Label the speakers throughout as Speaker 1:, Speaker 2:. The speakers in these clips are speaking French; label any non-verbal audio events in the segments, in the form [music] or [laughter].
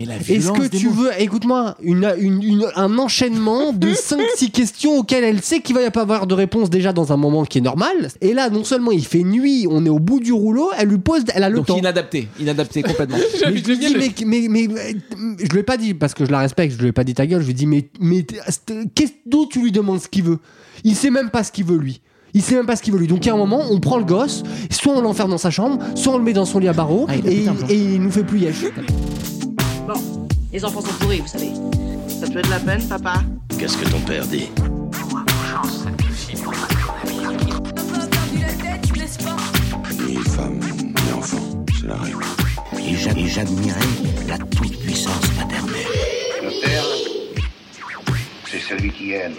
Speaker 1: Est-ce que tu veux, écoute-moi, une, une- une- un enchaînement de [laughs] 5-6 questions auxquelles elle sait qu'il va y pas avoir de réponse déjà dans un moment qui est normal. Et là, non seulement il fait nuit, on est au bout du rouleau, elle lui pose, elle a le
Speaker 2: Donc
Speaker 1: temps.
Speaker 2: inadapté, inadapté complètement. [laughs]
Speaker 1: Mais je lui dis, mais, mais, mais, je lui ai pas dit, parce que je la respecte, je lui ai pas dit ta gueule, je lui ai dit, mais, mais d'où tu lui demandes ce qu'il veut? Il sait même pas ce qu'il veut, lui. Il sait même pas ce qu'il veut, lui. Donc, à un moment, on prend le gosse, soit on l'enferme dans sa chambre, soit on le met dans son lit à barreaux,
Speaker 2: Ah,
Speaker 1: et, il nous fait plus yesh.
Speaker 3: Les enfants sont pourris, vous savez. Ça peut être de la peine, papa
Speaker 4: Qu'est-ce que ton père dit
Speaker 5: Ni femme, ni enfant, c'est la règle.
Speaker 4: Et j'a- et j'admirais la toute-puissance maternelle.
Speaker 6: Le père, c'est celui qui aime.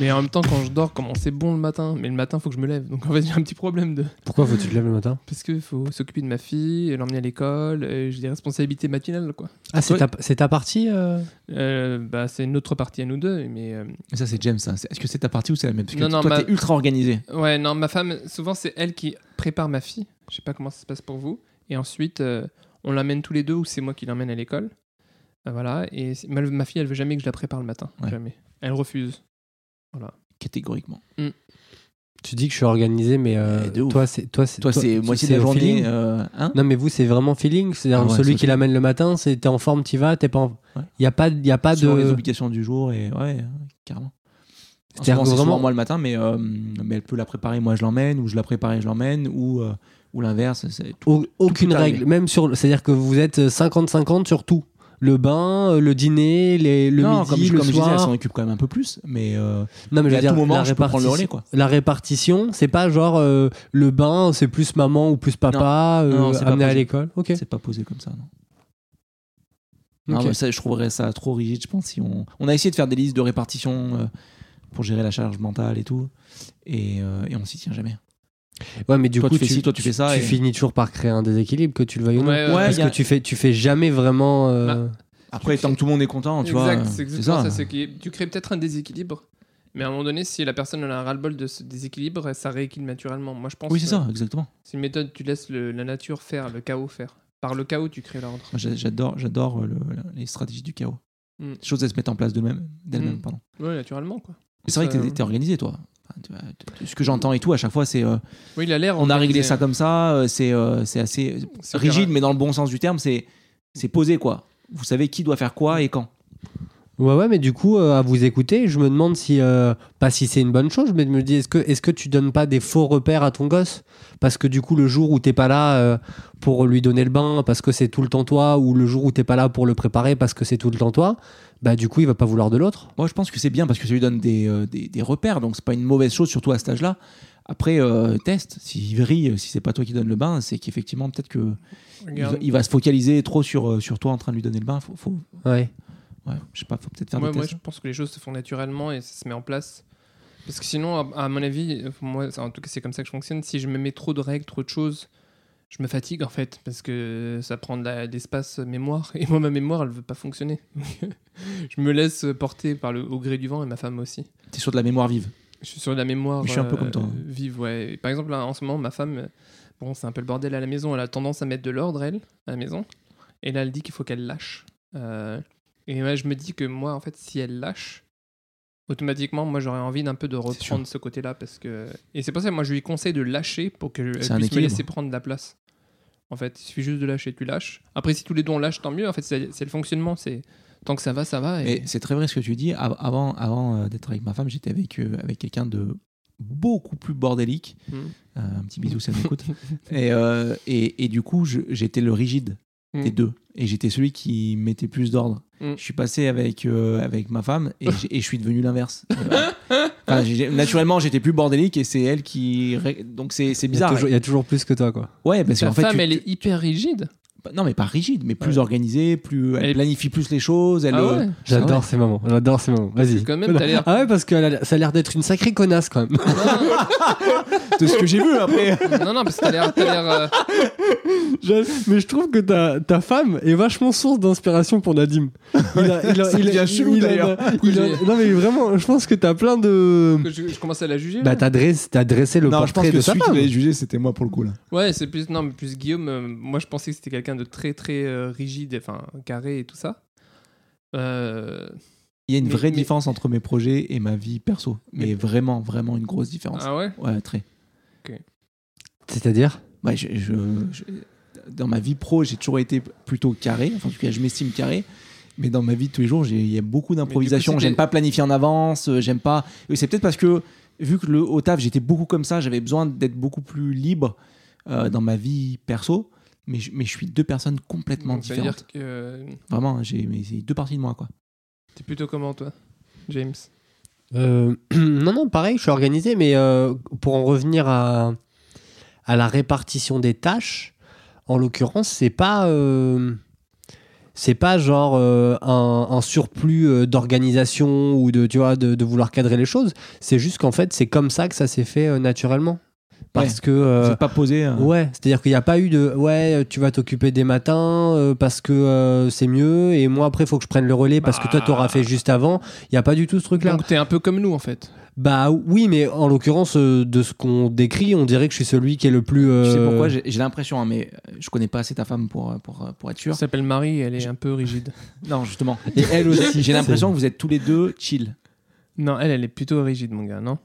Speaker 7: Mais en même temps, quand je dors, comment c'est bon le matin? Mais le matin, faut que je me lève. Donc en fait, [laughs] j'ai un petit problème de.
Speaker 1: Pourquoi faut-tu te lever le matin?
Speaker 7: Parce qu'il faut s'occuper de ma fille, l'emmener à l'école, et j'ai des responsabilités matinales, quoi.
Speaker 1: Ah, c'est
Speaker 2: Ouais.
Speaker 1: ta, c'est ta partie euh?
Speaker 7: Euh, bah, c'est une autre partie à nous deux, mais. euh,
Speaker 2: ça, c'est James. Est-ce que c'est ta partie ou c'est la même Parce que
Speaker 7: Non, non,
Speaker 2: toi,
Speaker 7: ma-
Speaker 2: t'es ultra organisé.
Speaker 7: Ouais, non, ma femme, souvent, c'est elle qui prépare ma fille. Je sais pas comment ça se passe pour vous. Et ensuite, euh, on l'amène tous les deux ou c'est moi qui l'emmène à l'école. Euh, voilà. Et ma, ma fille, elle veut jamais que je la prépare le matin.
Speaker 2: Ouais.
Speaker 7: Jamais. Elle refuse.
Speaker 2: Catégoriquement.
Speaker 1: Tu dis que je suis organisé, mais euh, toi, c'est toi, c'est
Speaker 2: Toi, c'est moitié de la journée. euh, hein?
Speaker 1: Non, mais vous, c'est vraiment feeling. C'est-à-dire
Speaker 2: Ah ouais,
Speaker 1: celui qui l'amène le matin, c'est t'es en forme, t'y vas, t'es pas. En...
Speaker 2: Ouais.
Speaker 1: Y a pas, y a pas
Speaker 2: les
Speaker 1: de.
Speaker 2: obligations du jour et ouais, euh, carrément. C'est
Speaker 1: vraiment-
Speaker 2: souvent moi le matin, mais, euh, mais elle peut la préparer, moi je l'emmène, ou je la prépare et je l'emmène, ou, euh, ou l'inverse. c'est tout.
Speaker 1: Au- aucune règle, même sur. C'est-à-dire que vous êtes 50-50 sur tout. Le bain, euh, le dîner, les, le
Speaker 2: non,
Speaker 1: midi,
Speaker 2: comme, je,
Speaker 1: le
Speaker 2: comme je disais, elle
Speaker 1: soir.
Speaker 2: s'en occupe quand même un peu plus, mais euh,
Speaker 1: non, mais je veux
Speaker 2: à
Speaker 1: dire,
Speaker 2: tout moment,
Speaker 1: la,
Speaker 2: je peux prendre le relais. Quoi.
Speaker 1: la répartition, c'est pas genre euh, le bain, c'est plus maman ou plus papa,
Speaker 2: Non, c'est pas
Speaker 1: amené à l'école. Ok.
Speaker 2: C'est pas posé comme ça, non. Non,
Speaker 1: Ok.
Speaker 2: mais ça, je trouverais ça trop rigide, je pense. Si on... on a essayé de faire des listes de répartition pour gérer la charge mentale et tout, et, et on s'y tient jamais.
Speaker 1: Ouais, mais du
Speaker 2: Toi,
Speaker 1: coup,
Speaker 2: tu fais ci, toi, tu fais ça,
Speaker 1: Tu
Speaker 2: et-
Speaker 1: finis toujours par créer un déséquilibre, que tu le veuilles ou non.
Speaker 7: Ouais, ouais,
Speaker 1: Parce
Speaker 2: a-
Speaker 1: que tu fais, tu fais jamais vraiment. euh,
Speaker 2: Après, tant que tout le monde est content, tu
Speaker 7: exact,
Speaker 2: vois. euh,
Speaker 7: c'est exactement
Speaker 2: ça.
Speaker 7: ça. c'est que tu crées peut-être un déséquilibre. Mais à un moment donné, si la personne a un ras-le-bol de ce déséquilibre, ça rééquilibre naturellement. Moi, je pense
Speaker 2: Oui, c'est
Speaker 7: que
Speaker 2: ça, exactement.
Speaker 7: c'est une méthode, tu laisses le- la nature faire, le chaos faire. Par le chaos, tu crées l'ordre.
Speaker 2: J'adore, j'adore euh, le- les stratégies du chaos.
Speaker 7: Mm.
Speaker 2: Les choses, elles se mettent en place d'elles-mêmes. d'elles-mêmes,
Speaker 7: Mm.
Speaker 2: pardon.
Speaker 7: Ouais, naturellement, quoi.
Speaker 2: Mais c'est vrai que t'es organisé, toi. Ce que j'entends et tout, à chaque fois, c'est. euh,
Speaker 7: Oui, il a l'air.
Speaker 2: on a réglé ça comme ça, euh, c'est euh, c'est assez rigide, mais dans le bon sens du terme, c'est c'est posé, quoi. Vous savez qui doit faire quoi et quand.
Speaker 1: Ouais, ouais, mais du coup, euh, à vous écouter, je me demande si, euh, pas si c'est une bonne chose, mais je me dis, est-ce que, est-ce que tu donnes pas des faux repères à ton gosse? Parce que du coup, le jour où t'es pas là euh, pour lui donner le bain, parce que c'est tout le temps toi, ou le jour où t'es pas là pour le préparer, parce que c'est tout le temps toi, bah du coup, il va pas vouloir de l'autre.
Speaker 2: Moi, je pense que c'est bien parce que ça lui donne des, euh, des, des repères, donc c'est pas une mauvaise chose, surtout à cet âge-là. Après, euh, test. S'il vrille, si c'est pas toi qui donne le bain, c'est qu'effectivement, peut-être que il va,
Speaker 7: Regarde.
Speaker 2: il va se focaliser trop sur, sur toi en train de lui donner le bain. Faut, faut,
Speaker 1: Ouais.
Speaker 2: Ouais, je sais pas, faut peut-être faire
Speaker 7: Moi,
Speaker 2: des
Speaker 7: moi,
Speaker 2: tests.
Speaker 7: je pense que les choses se font naturellement et ça se met en place. Parce que sinon, à, à mon avis, euh, moi, en tout cas, c'est comme ça que je fonctionne. Si je me mets trop de règles, trop de choses, je me fatigue en fait. Parce que ça prend de d'espace mémoire. Et moi, ma mémoire, elle veut pas fonctionner. [laughs] je me laisse porter par le, au gré du vent et ma femme aussi.
Speaker 2: T'es sur de la mémoire vive.
Speaker 7: Je suis sur de la mémoire
Speaker 2: Je suis un peu comme toi.
Speaker 7: euh, vive, ouais. Et par exemple, là, en ce moment, ma femme, bon, c'est un peu le bordel à la maison. Elle a tendance à mettre de l'ordre, elle, à la maison. Et là, elle dit qu'il faut qu'elle lâche. Euh, et moi, je me dis que moi, en fait, si elle lâche, automatiquement, moi, j'aurais envie d'un peu de reprendre ce côté-là. parce que Et c'est pour ça que moi, je lui conseille de lâcher pour qu'elle puisse me laisser prendre la place. En fait, il suffit juste de lâcher, tu lâches. Après, si tous les deux on lâche, tant mieux. En fait, c'est le fonctionnement. C'est tant que ça va, ça va. Et...
Speaker 2: C'est très vrai ce que tu dis. Av- Avant, avant euh, d'être avec ma femme, j'étais avec, euh, avec quelqu'un de beaucoup plus bordélique.
Speaker 7: Mm.
Speaker 2: Euh, un petit bisou, ça m'écoute. [laughs] et, euh, et, et du coup, j'étais le rigide
Speaker 7: Mm.
Speaker 2: des deux. Et j'étais celui qui mettait plus d'ordre.
Speaker 7: Mm.
Speaker 2: Je suis passé avec, euh, avec ma femme et, [laughs] je suis devenu l'inverse. Euh, enfin, naturellement, j'étais plus bordélique et c'est elle qui. Donc c'est c'est
Speaker 1: Il y, a
Speaker 2: bizarre.
Speaker 1: toujours, il y a toujours plus que toi, quoi.
Speaker 2: Ouais, parce
Speaker 7: Ta
Speaker 2: qu'en fait.
Speaker 7: femme,
Speaker 2: tu-
Speaker 7: elle est hyper rigide.
Speaker 2: Non, mais pas rigide, mais plus
Speaker 7: Ouais.
Speaker 2: organisée, plus. Elle, planifie plus les choses. Elle,
Speaker 7: Ah
Speaker 2: euh,
Speaker 7: ouais
Speaker 1: J'adore ces moments. J'adore ces moments. Vas-y.
Speaker 7: Quand même, t'as l'air-
Speaker 1: Ah ouais, parce que a- ça a l'air d'être une sacrée connasse quand même. [laughs]
Speaker 2: de ce que j'ai vu après.
Speaker 7: non, non, parce que t'as l'air. t'as l'air, euh, [laughs]
Speaker 1: Je- mais je trouve que ta, ta femme est vachement source d'inspiration pour Nadim. Il a, il a-
Speaker 2: Ça
Speaker 1: il a-
Speaker 2: devient chelou,
Speaker 1: il a-
Speaker 2: d'ailleurs.
Speaker 1: il a- non mais vraiment, je pense que t'as plein de.
Speaker 7: que je, je commence à la juger.
Speaker 1: Bah t'as dressé, t'as dressé le
Speaker 2: non, je pense
Speaker 1: portrait
Speaker 2: que
Speaker 1: de
Speaker 2: celui qui l'avait jugé, c'était moi pour le coup là.
Speaker 7: Ouais, c'est plus non, mais plus Guillaume. euh, moi, je pensais que c'était quelqu'un quelqu'un de très très euh, rigide, enfin carré et tout ça. Euh,
Speaker 2: Il y a une
Speaker 7: Mais-
Speaker 2: vraie
Speaker 7: mais-
Speaker 2: différence entre mes projets et ma vie perso. Mais,
Speaker 7: Mais-
Speaker 2: vraiment, vraiment une grosse différence.
Speaker 7: Ah ouais
Speaker 2: Ouais, très.
Speaker 1: C'est-à-dire?
Speaker 2: Je- je- je- dans ma vie pro, j'ai toujours été plutôt carré. Enfin, en tout cas, je m'estime carré. Mais dans ma vie de tous les jours, j'ai- il y a beaucoup d'improvisation. J'aime pas planifier en avance. euh, J'aime pas. C'est peut-être parce que, vu que le, au taf, j'étais beaucoup comme ça, j'avais besoin d'être beaucoup plus libre euh, dans ma vie perso. Mais je, mais je suis deux personnes complètement
Speaker 7: Donc, dire
Speaker 2: différentes.
Speaker 7: que euh,
Speaker 2: Vraiment, hein, j'ai deux parties de moi, quoi.
Speaker 7: t'es plutôt comment toi, James?
Speaker 1: Euh, [clears throat] non, non, pareil, je suis organisé, mais euh, pour en revenir à, à la répartition des tâches, en l'occurrence, c'est pas. euh, c'est pas genre euh, un, un surplus euh, d'organisation ou de, tu vois, de, de vouloir cadrer les choses. C'est juste qu'en fait, c'est comme ça que ça s'est fait euh, naturellement. Parce
Speaker 2: Ouais.
Speaker 1: que.
Speaker 2: Vous
Speaker 1: euh,
Speaker 2: n'êtes pas posé. hein.
Speaker 1: Ouais, c'est-à-dire qu'il n'y a pas eu de ouais, tu vas t'occuper des matins euh, parce que euh, c'est mieux et moi après il faut que je prenne le relais parce que toi tu auras fait juste avant. Il n'y a pas du tout ce truc-là.
Speaker 7: Donc t'es un peu comme nous en fait.
Speaker 1: Bah oui, mais en l'occurrence euh, de ce qu'on décrit, on dirait que je suis celui qui est le plus.
Speaker 2: Tu sais pourquoi? J'ai l'impression, hein, mais je connais pas assez ta femme pour, pour, pour être sûr.
Speaker 7: Elle s'appelle Marie, elle est un peu rigide. [laughs]
Speaker 2: Non, justement.
Speaker 1: Et elle aussi.
Speaker 2: J'ai l'impression que vous êtes tous les deux chill.
Speaker 7: Non, elle, elle est plutôt rigide, mon gars, non?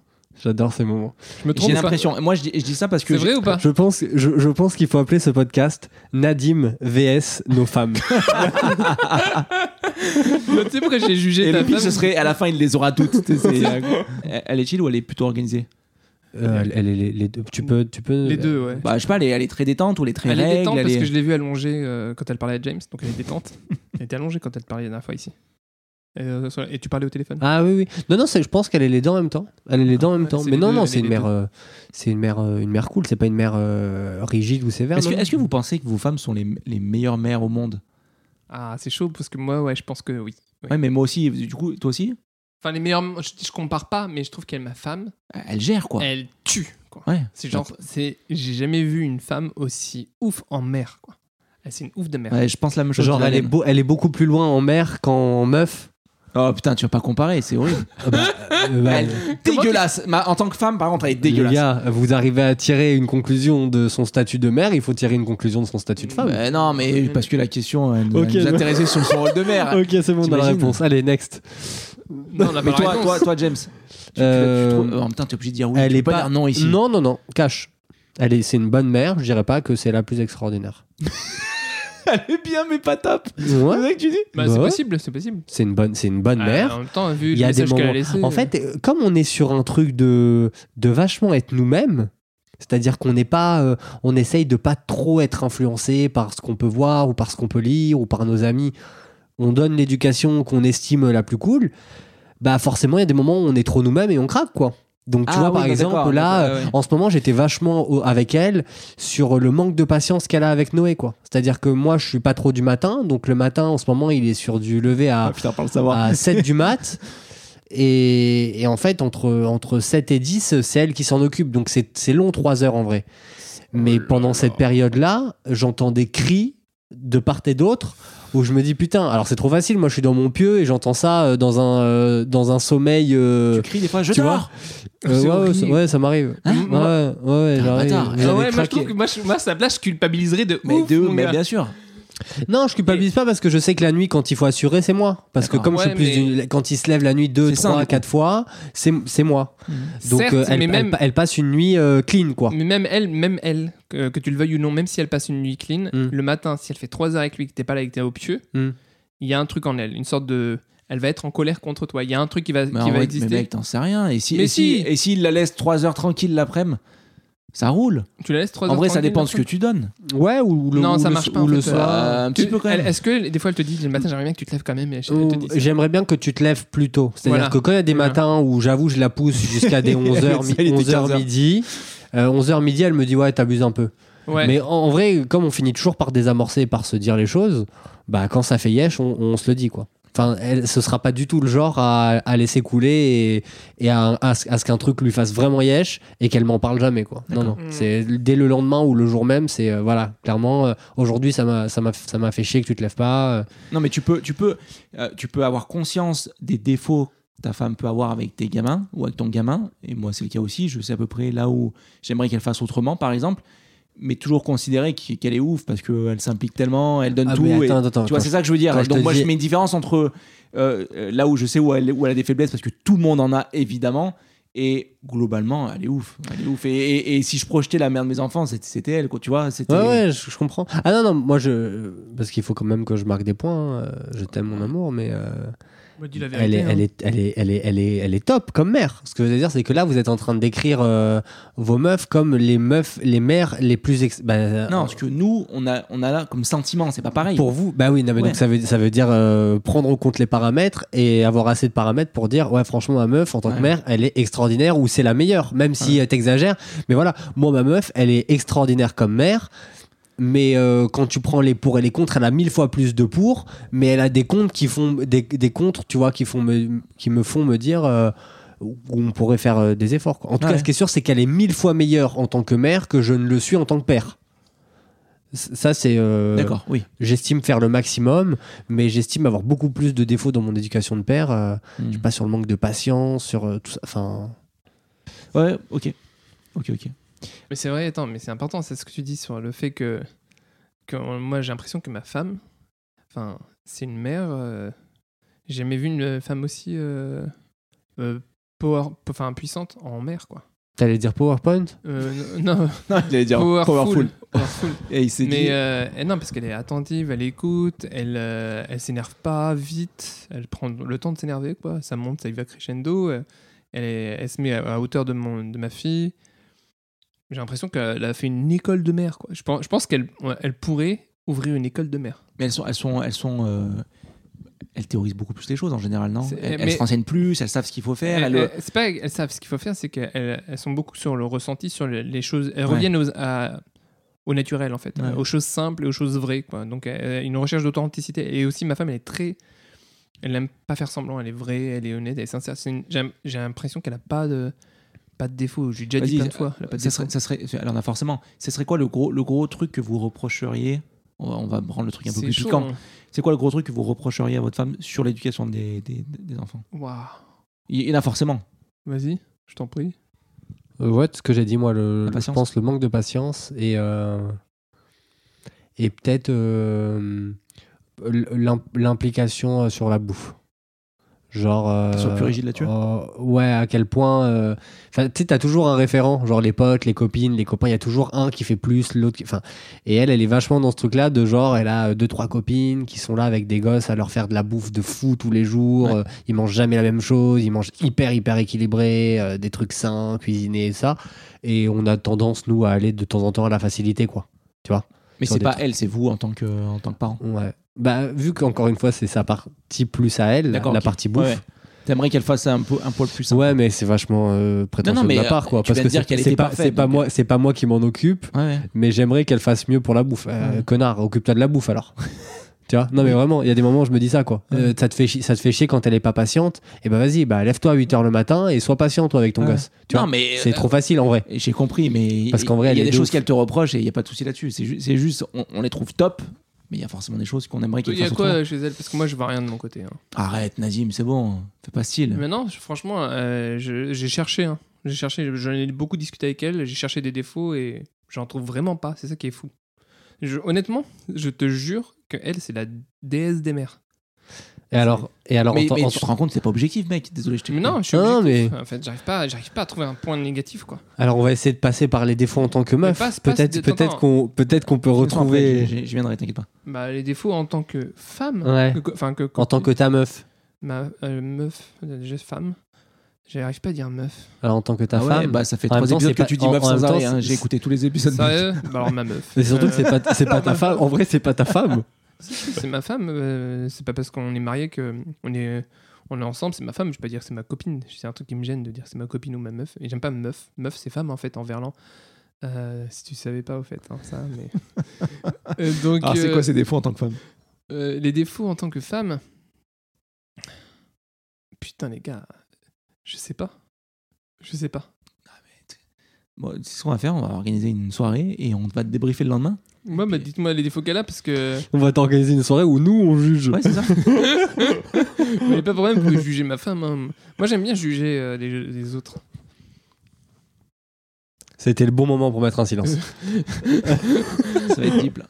Speaker 1: J'adore ces moments.
Speaker 7: Je me trompe
Speaker 2: J'ai
Speaker 7: pas
Speaker 2: l'impression. Moi, je dis, je dis ça parce que.
Speaker 7: C'est vrai ou pas
Speaker 1: Je pense, je, je pense qu'il faut appeler ce podcast Nadim vs nos femmes. [laughs]
Speaker 7: Tu sais pourquoi j'ai jugé
Speaker 2: Et
Speaker 7: ta
Speaker 2: le pire,
Speaker 7: femme
Speaker 2: ce serait à la fin, il les aura toutes. euh, elle est chill ou elle est plutôt organisée
Speaker 1: Euh, elle, elle est les, les deux. Tu peux, tu peux.
Speaker 7: Les deux, ouais.
Speaker 2: Bah, je sais pas, elle est, elle est très détente ou elle est très
Speaker 7: Elle est
Speaker 2: règle.
Speaker 7: détente
Speaker 2: elle
Speaker 7: parce
Speaker 2: est-
Speaker 7: que je l'ai vue allongée euh, quand elle parlait à James, donc elle est détente. elle était allongée quand elle parlait la dernière fois ici. Et, euh, et tu parlais au téléphone.
Speaker 1: Ah oui, oui. Non, non, je pense qu'elle est les dents en même temps. Elle est les dents en même
Speaker 7: ouais,
Speaker 1: temps. Mais non,
Speaker 7: deux,
Speaker 1: non,
Speaker 7: elle
Speaker 1: c'est
Speaker 7: est
Speaker 1: une mère,
Speaker 7: deux.
Speaker 1: euh, c'est une mère, euh, une mère cool. C'est pas une mère euh, rigide ou sévère.
Speaker 2: Est-ce que, vous pensez que vos femmes sont les, les meilleures mères au monde?
Speaker 7: Ah, c'est chaud parce que moi, ouais, je pense que oui. Oui.
Speaker 2: Ouais, mais moi aussi. Du coup, toi aussi?
Speaker 7: Enfin, les meilleures. Je, je compare pas, mais je trouve qu'elle, ma femme,
Speaker 2: Elle gère, quoi.
Speaker 7: elle tue. Quoi.
Speaker 2: Ouais.
Speaker 7: C'est genre, c'est, j'ai jamais vu une femme aussi ouf en mère. Quoi. Elle, c'est une ouf de mère.
Speaker 2: Ouais, je pense la même chose.
Speaker 1: Genre, elle est, elle est beaucoup plus loin en mère qu'en meuf.
Speaker 2: Oh putain, tu vas pas comparer, c'est horrible. [laughs]
Speaker 1: Euh, bah,
Speaker 2: Elle est dégueulasse. Ma- en tant que femme, par contre, elle est dégueulasse.
Speaker 1: Les gars, vous arrivez à tirer une conclusion de son statut de mère, il faut tirer une conclusion de son statut de femme.
Speaker 2: Bah, non, mais parce que la question elle nous,
Speaker 1: Ok,
Speaker 2: elle nous
Speaker 1: je-
Speaker 2: intéressait sur son rôle de mère. [laughs]
Speaker 1: ok, c'est bon, dans la
Speaker 2: T'imagines
Speaker 1: réponse. Allez, next.
Speaker 7: Non, on
Speaker 2: Mais toi,
Speaker 7: réponse.
Speaker 2: toi, toi, James, tu, tu-
Speaker 1: Euh,
Speaker 2: tu trouves- oh, putain, t'es obligé de dire oui.
Speaker 1: elle
Speaker 2: tu
Speaker 1: est
Speaker 2: peux
Speaker 1: pas.
Speaker 2: dire non ici.
Speaker 1: Non, non, non, cache. Elle est, c'est une bonne mère. Je dirais pas que c'est la plus extraordinaire. [laughs] [laughs]
Speaker 2: Elle est bien, mais pas top.
Speaker 1: Ouais.
Speaker 2: C'est vrai que tu dis
Speaker 7: Bah,
Speaker 1: Bah
Speaker 7: c'est
Speaker 1: ouais.
Speaker 7: possible, c'est possible.
Speaker 1: C'est une bonne, c'est une bonne
Speaker 7: Ah,
Speaker 1: mère.
Speaker 7: en même temps, vu
Speaker 1: Il
Speaker 7: le
Speaker 1: y a des
Speaker 7: qu'elle a
Speaker 1: moments.
Speaker 7: laissé.
Speaker 1: En fait, euh, comme on est sur un truc de, de vachement être nous-mêmes, c'est-à-dire qu'on n'est pas, euh, on essaye de pas trop être influencé par ce qu'on peut voir ou par ce qu'on peut lire ou par nos amis. On donne l'éducation qu'on estime la plus cool. Bah forcément, il y a des moments où on est trop nous-mêmes et on craque quoi. Donc tu
Speaker 2: Ah
Speaker 1: vois
Speaker 2: oui,
Speaker 1: par
Speaker 2: bah,
Speaker 1: exemple là,
Speaker 2: d'accord, ouais, ouais.
Speaker 1: en ce moment, j'étais vachement au- avec elle sur le manque de patience qu'elle a avec Noé quoi. C'est-à-dire que moi, je suis pas trop du matin, donc le matin en ce moment, il est sur du lever à
Speaker 2: Ah putain, pas le savoir.
Speaker 1: à 7 du mat. [laughs] Et, et en fait, entre, entre 7 et 10, c'est elle qui s'en occupe. Donc c'est c'est long, 3 heures en vrai. Mais pendant cette période-là, j'entends des cris de part et d'autre où je me dis putain, alors c'est trop facile. Moi, je suis dans mon pieu et j'entends ça euh, dans un, euh, dans un sommeil. euh,
Speaker 2: Tu cries des fois, je
Speaker 1: tu vois
Speaker 2: dors.
Speaker 1: euh,
Speaker 7: C'est
Speaker 1: ouais, ouais,
Speaker 7: horrible.
Speaker 1: ça, ouais, ça m'arrive.
Speaker 2: Hein
Speaker 1: ouais, ouais, ouais,
Speaker 2: Putain,
Speaker 1: j'arrive.
Speaker 2: bâtard. Ah
Speaker 7: ouais, moi je
Speaker 2: craqué.
Speaker 7: trouve que moi, je- moi, à sa place, je culpabiliserais de
Speaker 2: Mais
Speaker 7: ouf,
Speaker 2: de
Speaker 7: mon
Speaker 2: mais
Speaker 7: gars.
Speaker 2: bien sûr.
Speaker 1: Non, je culpabilise pas parce que je sais que la nuit, quand il faut assurer, c'est moi. Parce que comme je suis plus
Speaker 7: mais-
Speaker 1: quand il se lève la nuit deux,
Speaker 2: C'est ça,
Speaker 1: trois,
Speaker 2: du coup.
Speaker 1: quatre fois, c'est c'est moi. Donc
Speaker 7: Certes,
Speaker 1: euh, elle,
Speaker 7: mais même-
Speaker 1: elle passe une nuit euh, clean, quoi.
Speaker 7: Mais même elle, même elle, que, que tu le veuilles ou non, même si elle passe une nuit clean,
Speaker 1: Mm.
Speaker 7: le matin, si elle fait 3 heures avec lui, que t'es pas là et que t'es au pieu,
Speaker 1: Mm.
Speaker 7: il y a un truc en elle, une sorte de. Elle va être en colère contre toi. Il y a un truc qui va,
Speaker 2: Mais
Speaker 7: qui
Speaker 2: en
Speaker 7: va
Speaker 2: vrai, mais
Speaker 7: exister.
Speaker 2: mec, t'en sais rien. Et si,
Speaker 7: Mais
Speaker 2: et si,
Speaker 7: si.
Speaker 2: et s'il la laisse 3 heures tranquille l'après-midi, ça roule.
Speaker 7: Tu la laisses 3
Speaker 2: En vrai, ça dépend de ce que tu donnes.
Speaker 1: Ouais, ou le,
Speaker 7: Non,
Speaker 1: ou
Speaker 7: ça
Speaker 1: le-
Speaker 7: marche pas,
Speaker 1: ou
Speaker 7: en
Speaker 1: le
Speaker 7: fait.
Speaker 1: soir.
Speaker 2: Euh, un petit
Speaker 7: Tu-
Speaker 2: peu quand même.
Speaker 7: Est-ce que des fois elle te dit le matin j'aimerais bien que tu te lèves quand même et elle te
Speaker 1: Ou-
Speaker 7: dit ça.
Speaker 1: J'aimerais bien que tu te lèves plus tôt. C'est-à-dire
Speaker 7: Voilà.
Speaker 1: que quand il y a des
Speaker 7: Voilà.
Speaker 1: matins où j'avoue, je la pousse jusqu'à des [laughs] 11h,
Speaker 2: Ça, il était 15
Speaker 1: midi, euh, 11h midi, elle me dit ouais, t'abuses un peu.
Speaker 7: Ouais.
Speaker 1: Mais en, en vrai, comme on finit toujours par désamorcer et par se dire les choses, bah quand ça fait yesh, on, on se le dit quoi. Enfin, elle, ce sera pas du tout le genre à, à laisser couler et, et à, à ce à ce qu'un truc lui fasse vraiment yesh et qu'elle m'en parle jamais quoi. Non non,
Speaker 7: Mm.
Speaker 1: c'est dès le lendemain ou le jour même, c'est euh, voilà, clairement euh, aujourd'hui ça m'a ça m'a ça m'a fait chier que tu te lèves pas. euh.
Speaker 2: Non, mais tu peux, tu peux, euh, tu peux avoir conscience des défauts que ta femme peut avoir avec tes gamins ou avec ton gamin. Et moi, c'est le cas aussi. Je sais à peu près là où j'aimerais qu'elle fasse autrement, par exemple. Mais toujours considérer qu'- qu'elle est ouf parce qu'elle s'implique tellement, elle donne
Speaker 1: Ah,
Speaker 2: tout.
Speaker 1: mais
Speaker 2: et-
Speaker 1: attends, attends,
Speaker 2: tu vois, c'est ça que je veux dire. Donc moi,
Speaker 1: dis-
Speaker 2: je mets une différence entre euh, là où je sais où elle, où elle a des faiblesses parce que tout le monde en a évidemment. Et globalement, elle est ouf. Elle est ouf. Et, et- et si je projetais la mère de mes enfants, c'était- elle, quoi. Tu vois.
Speaker 1: Ouais, ouais, je, je comprends. Ah non, non, moi, je. Parce qu'il faut quand même que je marque des points. hein. Je t'aime, mon amour, mais. euh, elle, est,
Speaker 7: vérité.
Speaker 1: elle, est, elle, est, elle, est, elle, est, elle est top comme mère. Ce que je veux dire, c'est que là, vous êtes en train de décrire euh, vos meufs comme les meufs, les mères les plus. ex- bah,
Speaker 2: Non, parce que nous, on a, on a là comme sentiment, c'est pas pareil.
Speaker 1: Pour vous, bah oui, non, mais
Speaker 2: Ouais.
Speaker 1: donc ça veut, ça veut dire euh, prendre en compte les paramètres et avoir assez de paramètres pour dire, ouais, franchement, ma meuf, en tant que
Speaker 2: Ouais.
Speaker 1: mère, elle est extraordinaire ou c'est la meilleure, même si euh, t'exagères. Mais voilà, moi, ma meuf, elle est extraordinaire comme mère. Mais euh, quand tu prends les pour et les contre, elle a mille fois plus de pour, mais elle a des comptes qui font des, des contre, tu vois, qui font me, qui me font me dire euh, où on pourrait faire euh, des efforts. quoi. En tout
Speaker 2: Ouais.
Speaker 1: cas, ce qui est sûr, c'est qu'elle est mille fois meilleure en tant que mère que je ne le suis en tant que père. Ça, c'est. euh,
Speaker 2: D'accord, oui.
Speaker 1: J'estime faire le maximum, mais j'estime avoir beaucoup plus de défauts dans mon éducation de père.
Speaker 2: Hmm.
Speaker 1: je sais pas sur le manque de patience, sur tout ça. Enfin,
Speaker 2: Ouais, ok. Ok, ok.
Speaker 7: Mais c'est vrai, attends, mais c'est important, c'est ce que tu dis sur le fait que, que moi j'ai l'impression que ma femme, enfin, c'est une mère. euh, j'ai jamais vu une femme aussi euh, euh, power, enfin puissante en mère, quoi.
Speaker 1: t'allais dire PowerPoint?
Speaker 7: Euh, non, non, [laughs]
Speaker 2: Non, il allait dire
Speaker 7: powerful.
Speaker 2: powerful. [laughs] Et il s'est
Speaker 7: Mais
Speaker 2: dit.
Speaker 7: euh, elle- non, parce qu'elle est attentive, elle écoute, elle, euh, elle s'énerve pas vite, elle prend le temps de s'énerver, quoi. Ça monte, ça y va crescendo. Elle, est- elle se met à, à hauteur de, mon, de ma fille. J'ai l'impression qu'elle a fait une école de mère, quoi. Je pense, je pense qu'elle elle pourrait ouvrir une école de mère.
Speaker 2: Mais elles sont, elles sont, elles sont. euh, elles théorisent beaucoup plus les choses en général, non? Elles, elles
Speaker 7: mais-
Speaker 2: se renseignent plus, elles savent ce qu'il faut faire.
Speaker 7: Elles,
Speaker 2: elles-
Speaker 7: elles- c'est pas elles savent ce qu'il faut faire, c'est qu'elles elles sont beaucoup sur le ressenti, sur les, les choses. Elles
Speaker 2: Ouais.
Speaker 7: reviennent aux- à- au naturel en fait,
Speaker 2: Ouais.
Speaker 7: aux choses simples et aux choses vraies. Quoi. Donc une recherche d'authenticité. Et aussi ma femme, elle est très, elle n'aime pas faire semblant. Elle est vraie, elle est honnête, elle est sincère. Une- J'ai j'ai l'impression qu'elle a pas de pas de défaut. J'ai déjà dit plein de fois. Elle a pas de
Speaker 2: ça serait, ça serait, alors, on a forcément. Ce serait quoi le gros, le gros truc que vous reprocheriez on va, on va prendre le truc un peu plus
Speaker 7: chaud,
Speaker 2: piquant.
Speaker 7: hein.
Speaker 2: C'est quoi le gros truc que vous reprocheriez à votre femme sur l'éducation des, des, des enfants?
Speaker 7: Waouh.
Speaker 2: Il y en a forcément.
Speaker 7: Vas-y, je t'en prie.
Speaker 1: Euh, Ouais, ce que j'ai dit moi, le, je pense le manque de patience et euh, et peut-être euh, l'im- l'implication euh, sur la bouffe. Genre. euh,
Speaker 2: T'es sur plus rigide là-dessus
Speaker 1: euh, Ouais, à quel point. euh, Enfin, tu sais, t'as toujours un référent, genre les potes, les copines, les copains. Il y a toujours un qui fait plus, l'autre. qui- Enfin, et elle, elle est vachement dans ce truc-là de genre, elle a euh, deux trois copines qui sont là avec des gosses à leur faire de la bouffe de fou tous les jours.
Speaker 2: Ouais.
Speaker 1: ils mangent jamais la même chose, ils mangent hyper hyper équilibré, des trucs sains, cuisinés et ça. Et on a tendance nous à aller de temps en temps à la facilité, quoi.
Speaker 2: Mais
Speaker 1: Sur
Speaker 2: c'est
Speaker 1: des
Speaker 2: pas
Speaker 1: trucs.
Speaker 2: elle, c'est vous en tant que, en tant que parent.
Speaker 1: Ouais. Bah, vu qu'encore une fois, c'est sa partie plus à elle, la, partie bouffe.
Speaker 2: Ouais. T'aimerais qu'elle fasse un, un poil plus simple.
Speaker 1: Ouais, mais c'est vachement euh, prétentieux
Speaker 2: Non, non, mais,
Speaker 1: de ma part,
Speaker 2: euh,
Speaker 1: quoi.
Speaker 2: tu
Speaker 1: Parce que c'est pas,
Speaker 2: parfaite,
Speaker 1: pas moi, c'est pas moi qui m'en occupe,
Speaker 2: Ouais, ouais.
Speaker 1: mais j'aimerais qu'elle fasse mieux pour la bouffe. Euh,
Speaker 2: Ouais.
Speaker 1: Connard, occupe-toi de la bouffe alors. [laughs] tu vois? Non, mais vraiment, il y a des moments où je me dis ça, quoi. Euh, ça, te fait chier, ça te fait chier quand elle est pas patiente? Et bah vas-y, bah lève-toi à 8h le matin et sois patient, toi, avec ton gosse. Tu
Speaker 2: Non,
Speaker 1: vois?
Speaker 2: mais
Speaker 1: C'est
Speaker 2: euh,
Speaker 1: trop facile en vrai.
Speaker 2: J'ai compris, mais
Speaker 1: Parce qu'en vrai,
Speaker 2: il y a des
Speaker 1: de
Speaker 2: choses qu'elle te reproche et il n'y a pas de souci là-dessus. C'est ju- c'est juste, on les trouve top, mais il y a forcément des choses qu'on aimerait qu'elle
Speaker 7: Il y a
Speaker 2: fasse
Speaker 7: quoi chez elle? Parce que moi, je vois rien de mon côté. hein.
Speaker 2: Arrête, Nazim, c'est bon, fais pas style.
Speaker 7: Mais non, franchement, euh, j'ai cherché. hein. J'ai cherché, j'en ai beaucoup discuté avec elle, j'ai cherché des défauts et j'en trouve vraiment pas. C'est ça qui est fou. Je- honnêtement, je te jure que elle, c'est la déesse des mers.
Speaker 1: Et alors, et alors
Speaker 2: mais
Speaker 1: en,
Speaker 2: mais
Speaker 1: en-
Speaker 2: tu te rends compte, c'est pas objectif, mec. Désolé, je te
Speaker 7: Mais non, je suis
Speaker 1: Non,
Speaker 7: objectif.
Speaker 1: mais-
Speaker 7: En fait, j'arrive pas, j'arrive pas à trouver un point négatif, quoi.
Speaker 1: alors on va essayer de passer par les défauts en tant que meuf. Peut-être peut-être qu'on peut-être qu'on peut
Speaker 2: façon, après,
Speaker 1: retrouver
Speaker 2: Je, je- viendrai, t'inquiète pas.
Speaker 7: Bah, les défauts en tant que femme.
Speaker 1: Ouais.
Speaker 7: que- Enfin, que,
Speaker 1: en tant que ta meuf.
Speaker 7: Ma euh, meuf, euh, déjà femme. J'arrive pas à dire meuf.
Speaker 1: Alors en tant que ta
Speaker 2: Ah ouais,
Speaker 1: femme.
Speaker 2: bah ça fait trois épisodes que
Speaker 1: pas-
Speaker 2: tu dis meuf
Speaker 1: en
Speaker 2: sans arrêt. hein. J'ai écouté tous les épisodes.
Speaker 7: Sérieux Bah alors ma meuf.
Speaker 1: Mais surtout
Speaker 7: Euh,
Speaker 1: que c'est pas c'est pas ta [laughs] femme. En vrai, c'est pas ta femme.
Speaker 7: C'est ma femme. euh, c'est pas parce qu'on est marié que on est on est ensemble. C'est ma femme. Je vais pas dire c'est ma copine. C'est un truc qui me gêne de dire c'est ma copine ou ma meuf. Et j'aime pas meuf. Meuf c'est femme en fait en verlan. Euh, si tu savais pas au fait hein, ça. Mais [laughs] Euh, donc
Speaker 2: Ah, c'est
Speaker 7: euh,
Speaker 2: quoi ses défauts en tant que femme
Speaker 7: euh, les défauts en tant que femme? Putain les gars, je sais pas. Je sais pas.
Speaker 2: Bon, c'est ce qu'on va faire. On va organiser une soirée et on va te débriefer le lendemain.
Speaker 7: Moi, bah, dites-moi les défauts qu'elle a parce que.
Speaker 1: On va t'organiser une soirée où nous on juge.
Speaker 2: Ouais, c'est ça. [laughs]
Speaker 7: Mais pas de problème, vous pouvez juger ma femme. hein. Moi, j'aime bien juger euh, les, les autres.
Speaker 1: C'était le bon moment pour mettre un silence. [laughs]
Speaker 2: Ça va être deep là.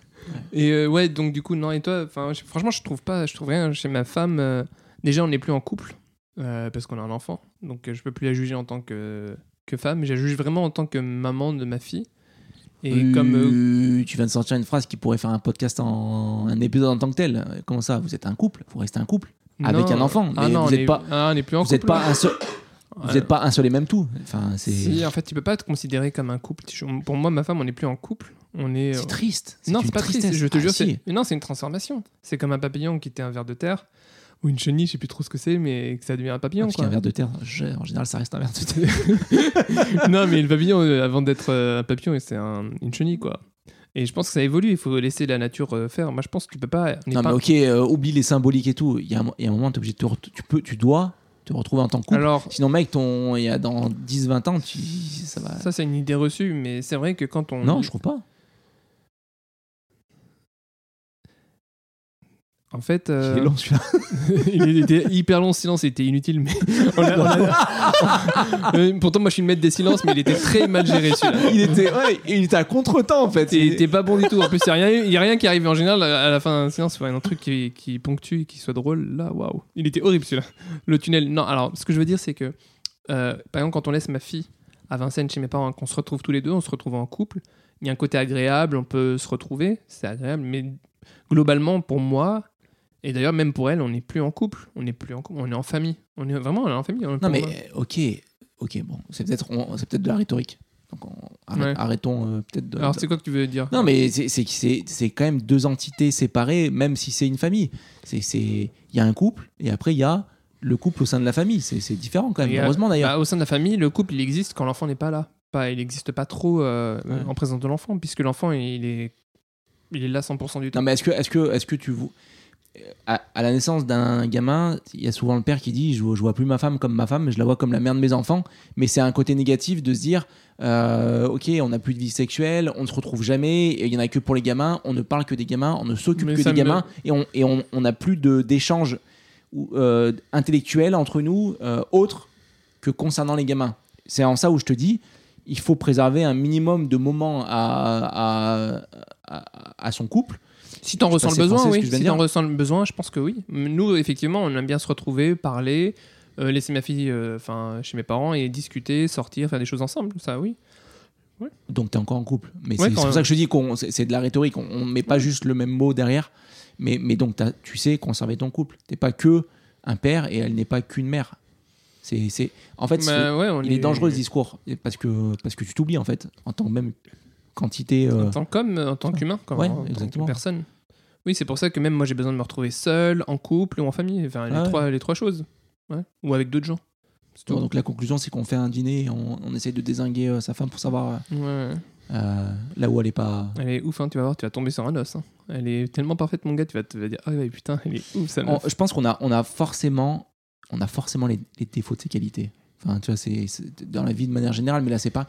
Speaker 7: Et euh, ouais, donc du coup, non, et toi, enfin, je- franchement, je trouve pas, je trouve rien chez ma femme. euh, déjà, on n'est plus en couple euh, parce qu'on a un enfant, donc euh, je peux plus la juger en tant que, que femme, je la juge vraiment en tant que maman de ma fille. Et
Speaker 2: Euh,
Speaker 7: comme. euh,
Speaker 2: tu viens de sortir une phrase qui pourrait faire un podcast en un épisode en tant que tel. Comment ça Vous êtes un couple? Vous restez un couple? Avec un enfant,
Speaker 7: Ah non,
Speaker 2: vous
Speaker 7: on
Speaker 2: êtes
Speaker 7: est-
Speaker 2: pas-
Speaker 7: ah, on n'est plus en
Speaker 2: Vous n'êtes
Speaker 7: couple.
Speaker 2: pas un seul. Vous n'êtes pas un seul et même tout. Enfin, c'est
Speaker 7: Si, en fait, tu peux pas te considérer comme un couple. Pour moi, ma femme, on n'est plus en couple. On est.
Speaker 2: c'est triste.
Speaker 7: Non, c'est pas triste. Je te
Speaker 2: Ah,
Speaker 7: jure,
Speaker 2: si.
Speaker 7: non, c'est une transformation. C'est comme un papillon qui était un ver de terre ou une chenille, je sais plus trop ce que c'est, mais que ça devient un papillon.
Speaker 2: Parce
Speaker 7: quoi.
Speaker 2: qu'un verre de terre, je- en général, ça reste un verre de terre. [laughs]
Speaker 7: non, mais le papillon, euh, avant d'être euh, un papillon, c'est un- une chenille, quoi. Et je pense que ça évolue, il faut laisser la nature euh, faire. Moi, je pense que tu peux pas.
Speaker 2: Non,
Speaker 7: pas-
Speaker 2: mais ok, euh, oublie les symboliques et tout. Il y a un, il y a un moment, t'es obligé de te re- tu, peux, tu dois te retrouver en tant que couple.
Speaker 7: Alors,
Speaker 2: Sinon, mec, ton, il y a dans 10-20 ans, tu, ça va.
Speaker 7: ça, c'est une idée reçue, mais c'est vrai que quand on.
Speaker 2: non, je trouve pas.
Speaker 7: En fait. euh,
Speaker 2: Il est long [laughs]
Speaker 7: il était hyper long, ce silence, il était inutile, mais. on a- on a- [laughs] Euh, Pourtant, moi, je suis le maître des silences, mais il était très mal géré, celui-là.
Speaker 2: il, était, ouais, il était à contre-temps en fait.
Speaker 7: Il était pas bon du tout. En plus, il n'y a, rien- y a rien qui arrive en général à la fin d'un silence. Il faut un truc qui, qui ponctue et qui soit drôle. Là, waouh. Il était horrible celui-là. Le tunnel. Non, alors, ce que je veux dire, c'est que, euh, par exemple, quand on laisse ma fille à Vincennes chez mes parents, qu'on se retrouve tous les deux, on se retrouve en couple, il y a un côté agréable, on peut se retrouver, c'est agréable, mais globalement, pour moi, et d'ailleurs, même pour elle, on n'est plus en couple. On n'est plus en couple, on est en famille. On est vraiment on est en famille. on est
Speaker 2: Non mais euh, ok, ok, bon, c'est peut-être, c'est peut-être de la rhétorique. Donc on- arrête-
Speaker 7: Ouais.
Speaker 2: arrêtons euh, peut-être de.
Speaker 7: Alors, c'est quoi que tu veux dire?
Speaker 2: Non mais c'est quand même deux entités séparées, même si c'est une famille. C'est il y a un couple et après il y a le couple au sein de la famille. C'est différent quand même.
Speaker 7: Euh,
Speaker 2: Heureusement d'ailleurs.
Speaker 7: Bah, au sein de la famille, le couple, il existe quand l'enfant n'est pas là. Pas, il n'existe pas trop euh,
Speaker 2: Ouais.
Speaker 7: en présence de l'enfant, puisque l'enfant, il est, il est là 100% du temps.
Speaker 2: Non mais est-ce que est-ce que est-ce que tu à, à la naissance d'un gamin, il y a souvent le père qui dit je, vois- je vois plus ma femme comme ma femme, mais je la vois comme la mère de mes enfants. Mais c'est un côté négatif de se dire euh, ok, on n'a plus de vie sexuelle, on ne se retrouve jamais, il y en a que pour les gamins, on ne parle que des gamins, on ne s'occupe que des
Speaker 7: me-
Speaker 2: gamins, et on et on n'a plus d'échanges euh, intellectuels entre nous euh, autres que concernant les gamins. C'est en ça où je te dis il faut préserver un minimum de moments à, à, à, à son couple.
Speaker 7: Si t'en ressens le besoin, oui. Si t'en ressens le besoin, je pense que oui. Nous, effectivement, on aime bien se retrouver, parler, euh, laisser ma fille euh, chez mes parents et discuter, sortir, faire des choses ensemble. Ça, oui.
Speaker 2: Donc tu es encore en couple. Mais
Speaker 7: Ouais,
Speaker 2: c'est pour ça que je te dis qu'on c'est de la rhétorique. On, on met pas juste le même mot derrière. Mais, mais donc t'as- tu sais conserver ton couple. T'es pas que un père et elle n'est pas qu'une mère. C'est en fait c'est-
Speaker 7: Bah, ouais, on
Speaker 2: il est dangereux ce discours parce que parce que tu t'oublies en fait en tant que même quantité. euh,
Speaker 7: En tant qu'homme, en tant qu'humain, quoi,
Speaker 2: Ouais,
Speaker 7: en tant que personne. Oui, c'est pour ça que même moi j'ai besoin de me retrouver seul, en couple ou en famille. Enfin, les,
Speaker 2: Ah ouais.
Speaker 7: trois, les trois choses. Ouais. Ou avec d'autres gens. Tout.
Speaker 2: donc la conclusion c'est qu'on fait un dîner et on, on essaye de désinguer euh, sa femme pour savoir euh,
Speaker 7: Ouais.
Speaker 2: euh, là où elle est pas.
Speaker 7: Elle est ouf, hein, tu vas voir, tu vas tomber sur un os. hein. Elle est tellement parfaite, mon gars, tu vas te vas dire, ah ouais, putain, elle est ouf, ça
Speaker 2: On- je pense qu'on a, on a forcément, on a forcément les, les défauts de ses qualités. Enfin, tu vois, c'est dans la vie de manière générale, mais là, c'est pas.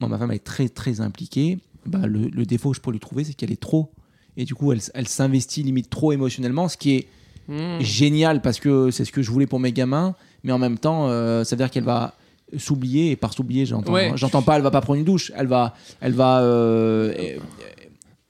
Speaker 2: Moi, ma femme, est très, très impliquée. Bah, le, le défaut que je pourrais lui trouver, c'est qu'elle est trop. Et du coup, elle, elle s'investit limite trop émotionnellement, ce qui est
Speaker 7: Mmh.
Speaker 2: génial parce que c'est ce que je voulais pour mes gamins. Mais en même temps, euh, ça veut dire qu'elle va s'oublier. Et par s'oublier, j'entends,
Speaker 7: Ouais.
Speaker 2: j'entends pas, elle va pas prendre une douche. Elle va, elle va. euh,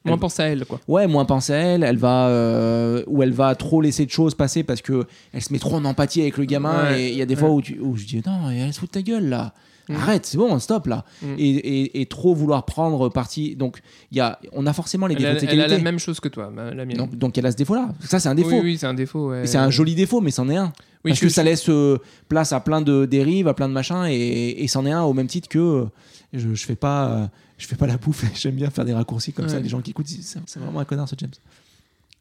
Speaker 7: Moins penser à elle, quoi.
Speaker 2: Ouais, moins penser à elle, elle va euh, ou elle va trop laisser de choses passer parce que elle se met trop en empathie avec le gamin
Speaker 7: Ouais,
Speaker 2: et il y a des
Speaker 7: ouais.
Speaker 2: fois où, tu, où je dis non, elle se fout de ta gueule là.
Speaker 7: Mm.
Speaker 2: Arrête, c'est bon, stop là.
Speaker 7: Mm.
Speaker 2: Et, et- et trop vouloir prendre parti. Donc, y a, on a forcément les
Speaker 7: Elle,
Speaker 2: défauts
Speaker 7: a,
Speaker 2: de ses
Speaker 7: elle a la même chose que toi, la mienne.
Speaker 2: Donc, donc elle a ce défaut-là. Ça, c'est un défaut.
Speaker 7: Oui, oui, c'est un défaut. ouais.
Speaker 2: C'est un joli défaut, mais c'en est un.
Speaker 7: Oui,
Speaker 2: Parce que ça laisse euh, place à plein de dérives, à plein de machins, et, et c'en est un au même titre que euh, je, je fais pas, euh, je fais pas la bouffe. [laughs] J'aime bien faire des raccourcis comme ça.
Speaker 7: Ouais.
Speaker 2: Les gens qui écoutent, c'est vraiment un connard ce James.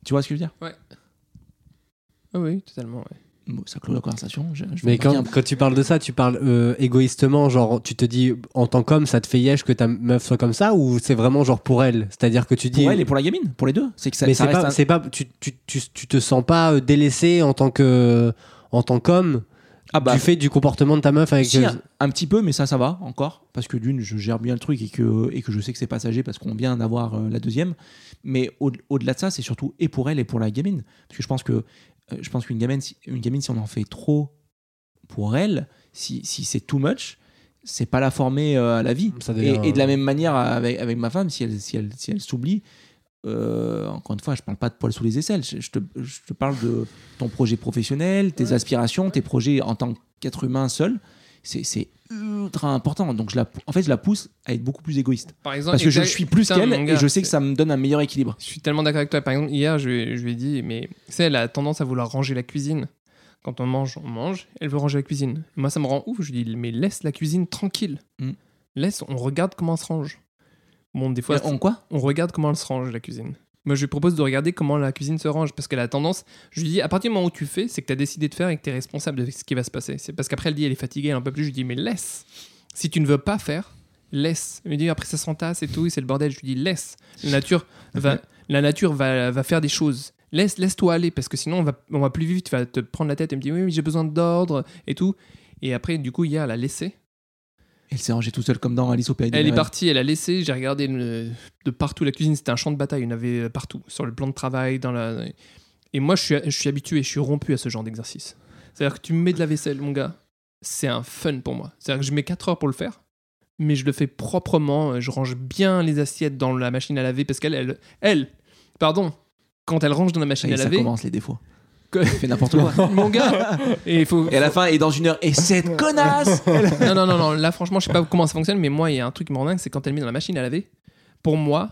Speaker 2: Tu vois ce que je veux dire?
Speaker 7: Ah oui, totalement. ouais.
Speaker 2: Bon, ça clôt la conversation. Je, je
Speaker 1: Mais quand, quand tu parles de ça, tu parles euh, égoïstement, genre tu te dis en tant qu'homme, ça te fait yèche que ta meuf soit comme ça, ou c'est vraiment genre pour elle? C'est-à-dire que tu dis.
Speaker 2: pour elle et pour la gamine, pour les deux. C'est que ça,
Speaker 1: mais
Speaker 2: ça
Speaker 1: c'est
Speaker 2: reste
Speaker 1: pas,
Speaker 2: un-
Speaker 1: c'est pas, tu, tu, tu, tu te sens pas euh, délaissé en tant que, en tant qu'homme?
Speaker 2: Ah bah,
Speaker 1: du fait du comportement de ta meuf avec.
Speaker 2: si, un, un petit peu, mais ça, ça va encore. Parce que d'une, je gère bien le truc et que, et que je sais que c'est passager parce qu'on vient d'avoir euh, la deuxième. Mais au- au-delà de ça, c'est surtout et pour elle et pour la gamine. Parce que je pense que je pense qu'une gamine, si, une gamine, si on en fait trop pour elle, si, si c'est too much, c'est pas la former euh, à la vie.
Speaker 1: Ça
Speaker 2: Et,
Speaker 1: devient-
Speaker 2: et de la même manière avec, avec ma femme, si elle, si elle, si elle s'oublie, euh, encore une fois, je parle pas de poils sous les aisselles. Je, je te, je te parle de ton projet professionnel, tes aspirations, tes projets en tant qu'être humain seul. C'est ultra important. Donc, je la, en fait, je la pousse à être beaucoup plus égoïste.
Speaker 7: Par exemple,
Speaker 2: Parce que je suis plus qu'elle et je sais que ça me donne un meilleur équilibre.
Speaker 7: Je suis tellement d'accord avec toi. Par exemple, hier, je, lui ai- je lui ai dit, mais tu sais, elle a tendance à vouloir ranger la cuisine. Quand on mange, on mange. Elle veut ranger la cuisine. Moi, ça me rend ouf. Je lui dis, mais laisse la cuisine tranquille.
Speaker 2: Mm.
Speaker 7: Laisse, on regarde comment elle se range. Bon, des fois,
Speaker 2: Mais quoi?
Speaker 7: on regarde comment elle se range, la cuisine. Moi, je lui propose de regarder comment la cuisine se range parce qu'elle a tendance. Je lui dis, à partir du moment où tu fais, c'est que tu as décidé de faire et que tu es responsable de ce qui va se passer. C'est parce qu'après, elle dit, elle est fatiguée, elle en peut plus. Je lui dis, mais laisse. Si tu ne veux pas faire, laisse. Elle me dit, après, ça s'entasse et tout, et c'est le bordel. Je lui dis, laisse. La nature [laughs] va, la nature va, va faire des choses. Laisse, laisse-toi aller parce que sinon, on va, on va plus vite. Tu vas te prendre la tête et me dire, oui, mais j'ai besoin d'ordre et tout. Et après, du coup, hier, elle a laissé.
Speaker 2: Elle s'est rangée tout seule comme dans Alice au Pays des
Speaker 7: Elle est partie, elle a laissé. J'ai regardé de partout la cuisine, c'était un champ de bataille. Il y en avait euh, partout, sur le plan de travail, dans la. Et moi, je suis, je suis habitué, je suis rompu à ce genre d'exercice. C'est-à-dire que tu me mets de la vaisselle, mon gars, c'est un fun pour moi. C'est-à-dire que je mets 4 heures pour le faire, mais je le fais proprement. euh, Je range bien les assiettes dans la machine à laver parce qu'elle, elle, elle, pardon, quand elle range dans la
Speaker 2: Ça
Speaker 7: machine à
Speaker 2: ça
Speaker 7: laver,
Speaker 2: commence les défauts. Fait n'importe quoi. [laughs]
Speaker 7: mon gars, et il faut,
Speaker 2: Et à la fin, et dans une heure, et cette connasse [laughs]
Speaker 7: non, non, non, non, là franchement, je sais pas comment ça fonctionne, mais moi, il y a un truc qui me rend dingue, c'est quand elle met dans la machine à laver. Pour moi,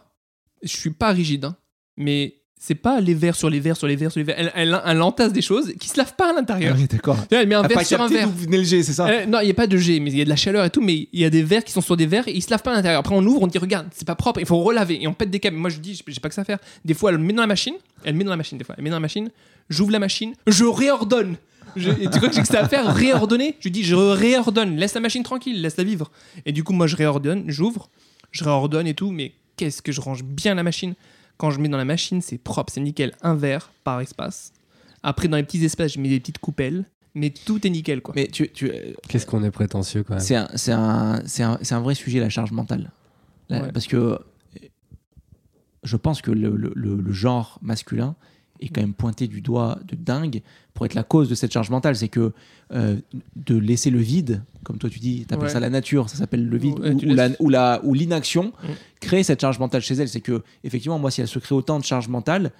Speaker 7: je suis pas rigide, hein, mais c'est pas les verres sur les verres sur les verres sur les verres. Elle, elle, elle entasse des choses qui se lavent pas à l'intérieur.
Speaker 2: Oui, d'accord.
Speaker 7: Elle met un verre sur un verre.
Speaker 2: d'où venait le G, c'est ça
Speaker 7: Euh, non, il n'y a pas de jet, mais il y a de la chaleur et tout, mais il y a des verres qui sont sur des verres et ils se lavent pas à l'intérieur. Après, on ouvre, on dit, regarde, c'est pas propre, il faut relaver et on pète des câbles. Moi, je dis, j'ai pas que ça à faire. Des fois, elle met dans la machine, elle met dans la machine, des fois, elle met dans la machine, j'ouvre la machine, je réordonne. Je- et tu crois que j'ai que ça à faire Réordonner? Je dis, je réordonne, laisse la machine tranquille, laisse-la vivre. Et du coup, moi, je réordonne, j'ouvre, je réordonne et tout, mais qu'est-ce que je range bien la machine? Quand je mets dans la machine, c'est propre, c'est nickel. Un verre par espace. Après, dans les petits espaces, je mets des petites coupelles, mais tout est nickel, quoi.
Speaker 2: Mais tu, tu,
Speaker 1: Qu'est-ce qu'on est prétentieux quand même.
Speaker 2: c'est un, c'est un, c'est un, c'est un vrai sujet, la charge mentale. Là,
Speaker 7: Ouais.
Speaker 2: Parce que je pense que le, le- le- le genre masculin est quand même pointé du doigt de dingue pour être la cause de cette charge mentale. C'est que euh, de laisser le vide, comme toi tu dis, tu appelles
Speaker 7: Ouais.
Speaker 2: ça la nature, ça s'appelle le vide,
Speaker 7: Ouais,
Speaker 2: ou,
Speaker 7: tu
Speaker 2: ou la-
Speaker 7: laisses-
Speaker 2: ou la- ou l'inaction,
Speaker 7: Mm.
Speaker 2: crée cette charge mentale chez elle. C'est que, effectivement, moi, si elle se crée autant de charge mentale,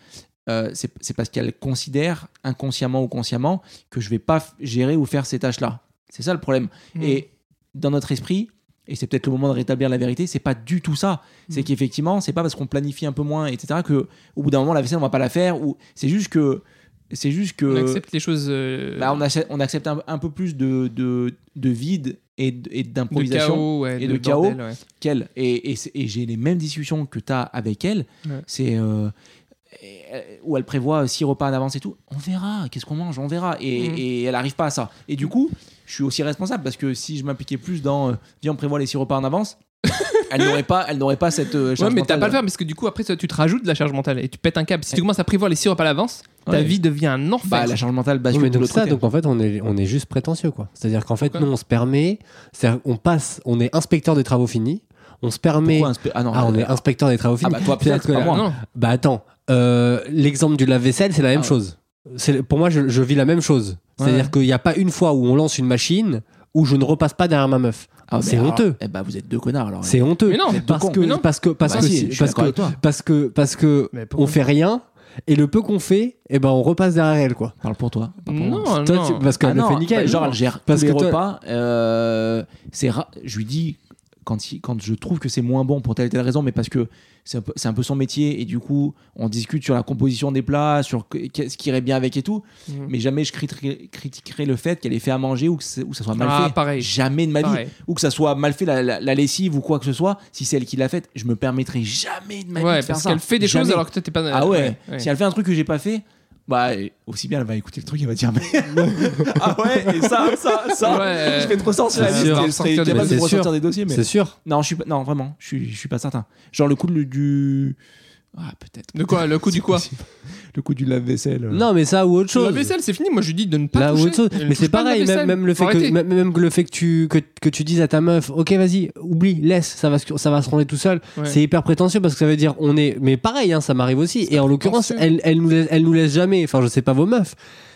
Speaker 2: euh, c'est c'est parce qu'elle considère, inconsciemment ou consciemment, que je vais pas f- gérer ou faire ces tâches-là. C'est ça le problème.
Speaker 7: Mm.
Speaker 2: Et dans notre esprit, et c'est peut-être le moment de rétablir la vérité, c'est pas du tout ça. C'est
Speaker 7: Mm.
Speaker 2: qu'effectivement, c'est pas parce qu'on planifie un peu moins, etc., que au bout d'un moment, la vaisselle, on va pas la faire. Ou c'est juste que. C'est juste que.
Speaker 7: on accepte les choses. euh,
Speaker 2: bah, on, accepte, on accepte un, un peu plus de, de, de vide et d- et
Speaker 7: de
Speaker 2: d'improvisation
Speaker 7: ouais,
Speaker 2: et de chaos.
Speaker 7: ouais.
Speaker 2: qu'elle. Et, et, et j'ai les mêmes discussions que tu as avec elle.
Speaker 7: Ouais.
Speaker 2: C'est. euh, et- où elle prévoit six repas en avance et tout. On verra, qu'est-ce qu'on mange, on verra. Et, et elle arrive pas à ça. Et du coup, je suis aussi responsable parce que si je m'impliquais plus dans. euh, viens, on prévoit les six repas en avance, [laughs] elle n'aurait pas, elle n'aurait pas cette. euh,
Speaker 7: Ouais,
Speaker 2: charge
Speaker 7: mais t'as pas à le faire parce que du coup, après, ça, tu te rajoutes de la charge mentale et tu pètes un câble. Si tu commences à prévoir les sirops à l'avance, ta
Speaker 2: Ouais.
Speaker 7: vie devient un enfer.
Speaker 2: Bah, la charge mentale
Speaker 1: Oui,
Speaker 2: bascule
Speaker 1: mais
Speaker 2: de
Speaker 1: donc
Speaker 2: l'autre
Speaker 1: ça,
Speaker 2: côté.
Speaker 1: donc en fait, on est, on est juste prétentieux, quoi. C'est-à-dire qu'en fait,
Speaker 7: Pourquoi
Speaker 1: nous, on se permet, on passe, on est inspecteur des travaux finis, on se permet,
Speaker 2: spé- Ah non,
Speaker 1: ah, on
Speaker 2: euh,
Speaker 1: est inspecteur des travaux
Speaker 2: ah
Speaker 1: finis.
Speaker 2: bah toi peut-être, pas
Speaker 1: que-
Speaker 2: moi.
Speaker 7: non.
Speaker 1: Bah attends, euh, l'exemple du lave-vaisselle, c'est la même
Speaker 2: Ah ouais.
Speaker 1: chose. C'est- Pour moi, je, je vis la même chose. C'est-à-dire
Speaker 2: Ouais.
Speaker 1: qu'il n'y a pas une fois où on lance une machine où je ne repasse pas derrière ma meuf.
Speaker 2: Ah,
Speaker 1: c'est honteux.
Speaker 2: Eh bah, vous êtes deux connards alors.
Speaker 1: C'est honteux.
Speaker 7: Mais non,
Speaker 1: parce que,
Speaker 7: Mais non.
Speaker 1: parce que parce
Speaker 2: Bah
Speaker 1: que
Speaker 2: si,
Speaker 1: parce que parce que parce que on fait rien et le peu qu'on fait, eh ben on repasse derrière elle quoi.
Speaker 2: Parle pour toi. pour.
Speaker 7: Non,
Speaker 1: Toi,
Speaker 7: non.
Speaker 1: tu- parce qu'elle
Speaker 2: Ah
Speaker 1: le fait nickel.
Speaker 2: bah, genre, elle gère
Speaker 1: Parce
Speaker 2: tous les
Speaker 1: que toi-
Speaker 2: repas. euh, c'est Je lui dis, quand, il- quand je trouve que c'est moins bon pour telle et telle raison, mais parce que c'est un, peu- c'est un peu son métier, et du coup, on discute sur la composition des plats, sur ce qui irait bien avec et tout,
Speaker 7: Mhm.
Speaker 2: mais jamais je critiquerai, critiquerai le fait qu'elle ait fait à manger ou que, ou ça soit mal
Speaker 7: Ah,
Speaker 2: fait.
Speaker 7: pareil.
Speaker 2: Jamais de ma vie. Ou que ça soit mal fait la, la- la lessive ou quoi que ce soit, si c'est elle qui l'a faite, je me permettrai jamais de ma vie
Speaker 7: Ouais,
Speaker 2: de faire
Speaker 7: parce qu'elle fait des choses alors que toi, t'es pas.
Speaker 2: Ah ouais,
Speaker 7: ouais.
Speaker 2: si elle fait un truc que j'ai pas fait, bah aussi bien elle va écouter le truc, elle va dire mais [laughs] ah ouais et ça ça ça,
Speaker 7: Ouais.
Speaker 2: je fais trop sens sur la liste,
Speaker 1: sûr.
Speaker 2: je serais capable de ressortir des dossiers mais
Speaker 1: C'est sûr.
Speaker 2: non je suis pas non vraiment je suis je suis pas certain. Genre le coup du ah peut-être
Speaker 7: De quoi Le coup du quoi
Speaker 2: possible. Le coup du lave-vaisselle.
Speaker 1: Non, mais ça ou autre chose.
Speaker 7: La vaisselle, c'est fini. Moi, je lui dis de ne pas
Speaker 1: Là ou
Speaker 7: toucher.
Speaker 1: autre chose.
Speaker 7: Elle
Speaker 1: Mais
Speaker 7: touche
Speaker 1: c'est
Speaker 7: pas
Speaker 1: pareil, même, le fait
Speaker 7: Faut
Speaker 1: que
Speaker 7: arrêter.
Speaker 1: même, même que le fait que tu que, que tu dises à ta meuf, ok vas-y, oublie, laisse, ça va se- ça va se rendre tout seul.
Speaker 7: Ouais.
Speaker 1: C'est hyper prétentieux parce que ça veut dire on est. Mais pareil, hein, ça m'arrive aussi. Et en l'occurrence,
Speaker 7: prétentieux.
Speaker 1: elle, elle nous laisse, elle nous laisse jamais. Enfin, je sais pas vos meufs,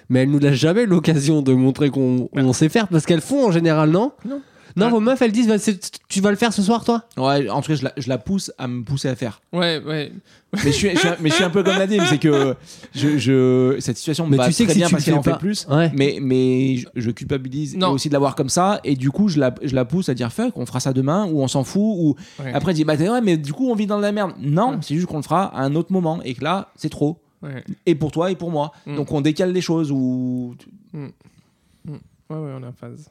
Speaker 1: mais elle nous laisse jamais l'occasion de montrer qu'on on sait faire parce qu'elles font en général non?
Speaker 7: Non.
Speaker 1: Non,
Speaker 7: Ah.
Speaker 1: vos meufs, elles disent bah, c'est- tu vas le faire ce soir, toi?
Speaker 2: Ouais, en tout cas, je la, je la pousse à me pousser à faire.
Speaker 7: Ouais, ouais.
Speaker 2: Mais je suis, je suis un- mais je suis un peu comme Nadim, c'est que je, je- cette situation me
Speaker 1: Mais
Speaker 2: va
Speaker 1: tu sais que
Speaker 2: très
Speaker 1: si
Speaker 2: bien
Speaker 1: tu
Speaker 2: parce
Speaker 1: le
Speaker 2: qu'elle
Speaker 1: fais
Speaker 2: en fait
Speaker 1: pas-
Speaker 2: plus.
Speaker 1: Ouais.
Speaker 2: Mais, mais je, je culpabilise
Speaker 7: Non.
Speaker 2: et aussi de l'avoir comme ça. Et du coup, je la, je la pousse à dire fuck, on fera ça demain ou on s'en fout. Ou
Speaker 7: Ouais.
Speaker 2: après, elle dit bah t'es- ouais, mais du coup, on vit dans la merde. Non,
Speaker 7: Ouais.
Speaker 2: c'est juste qu'on le fera à un autre moment et que là, c'est trop.
Speaker 7: Ouais.
Speaker 2: Et pour toi et pour moi.
Speaker 7: Mm.
Speaker 2: Donc on décale les choses. Ou...
Speaker 7: Ouais, ouais, on est en phase.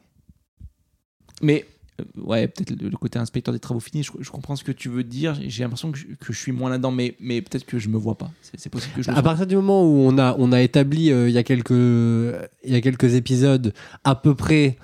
Speaker 2: Mais euh, ouais, peut-être le, côté inspecteur des travaux finis, je, je comprends ce que tu veux dire. J'ai l'impression que, je- que je suis moins là-dedans, mais, mais peut-être que je me vois pas. C'est c'est possible que je le
Speaker 1: À partir du moment où on a, on a établi euh, il, y a quelques, il y a quelques épisodes à peu près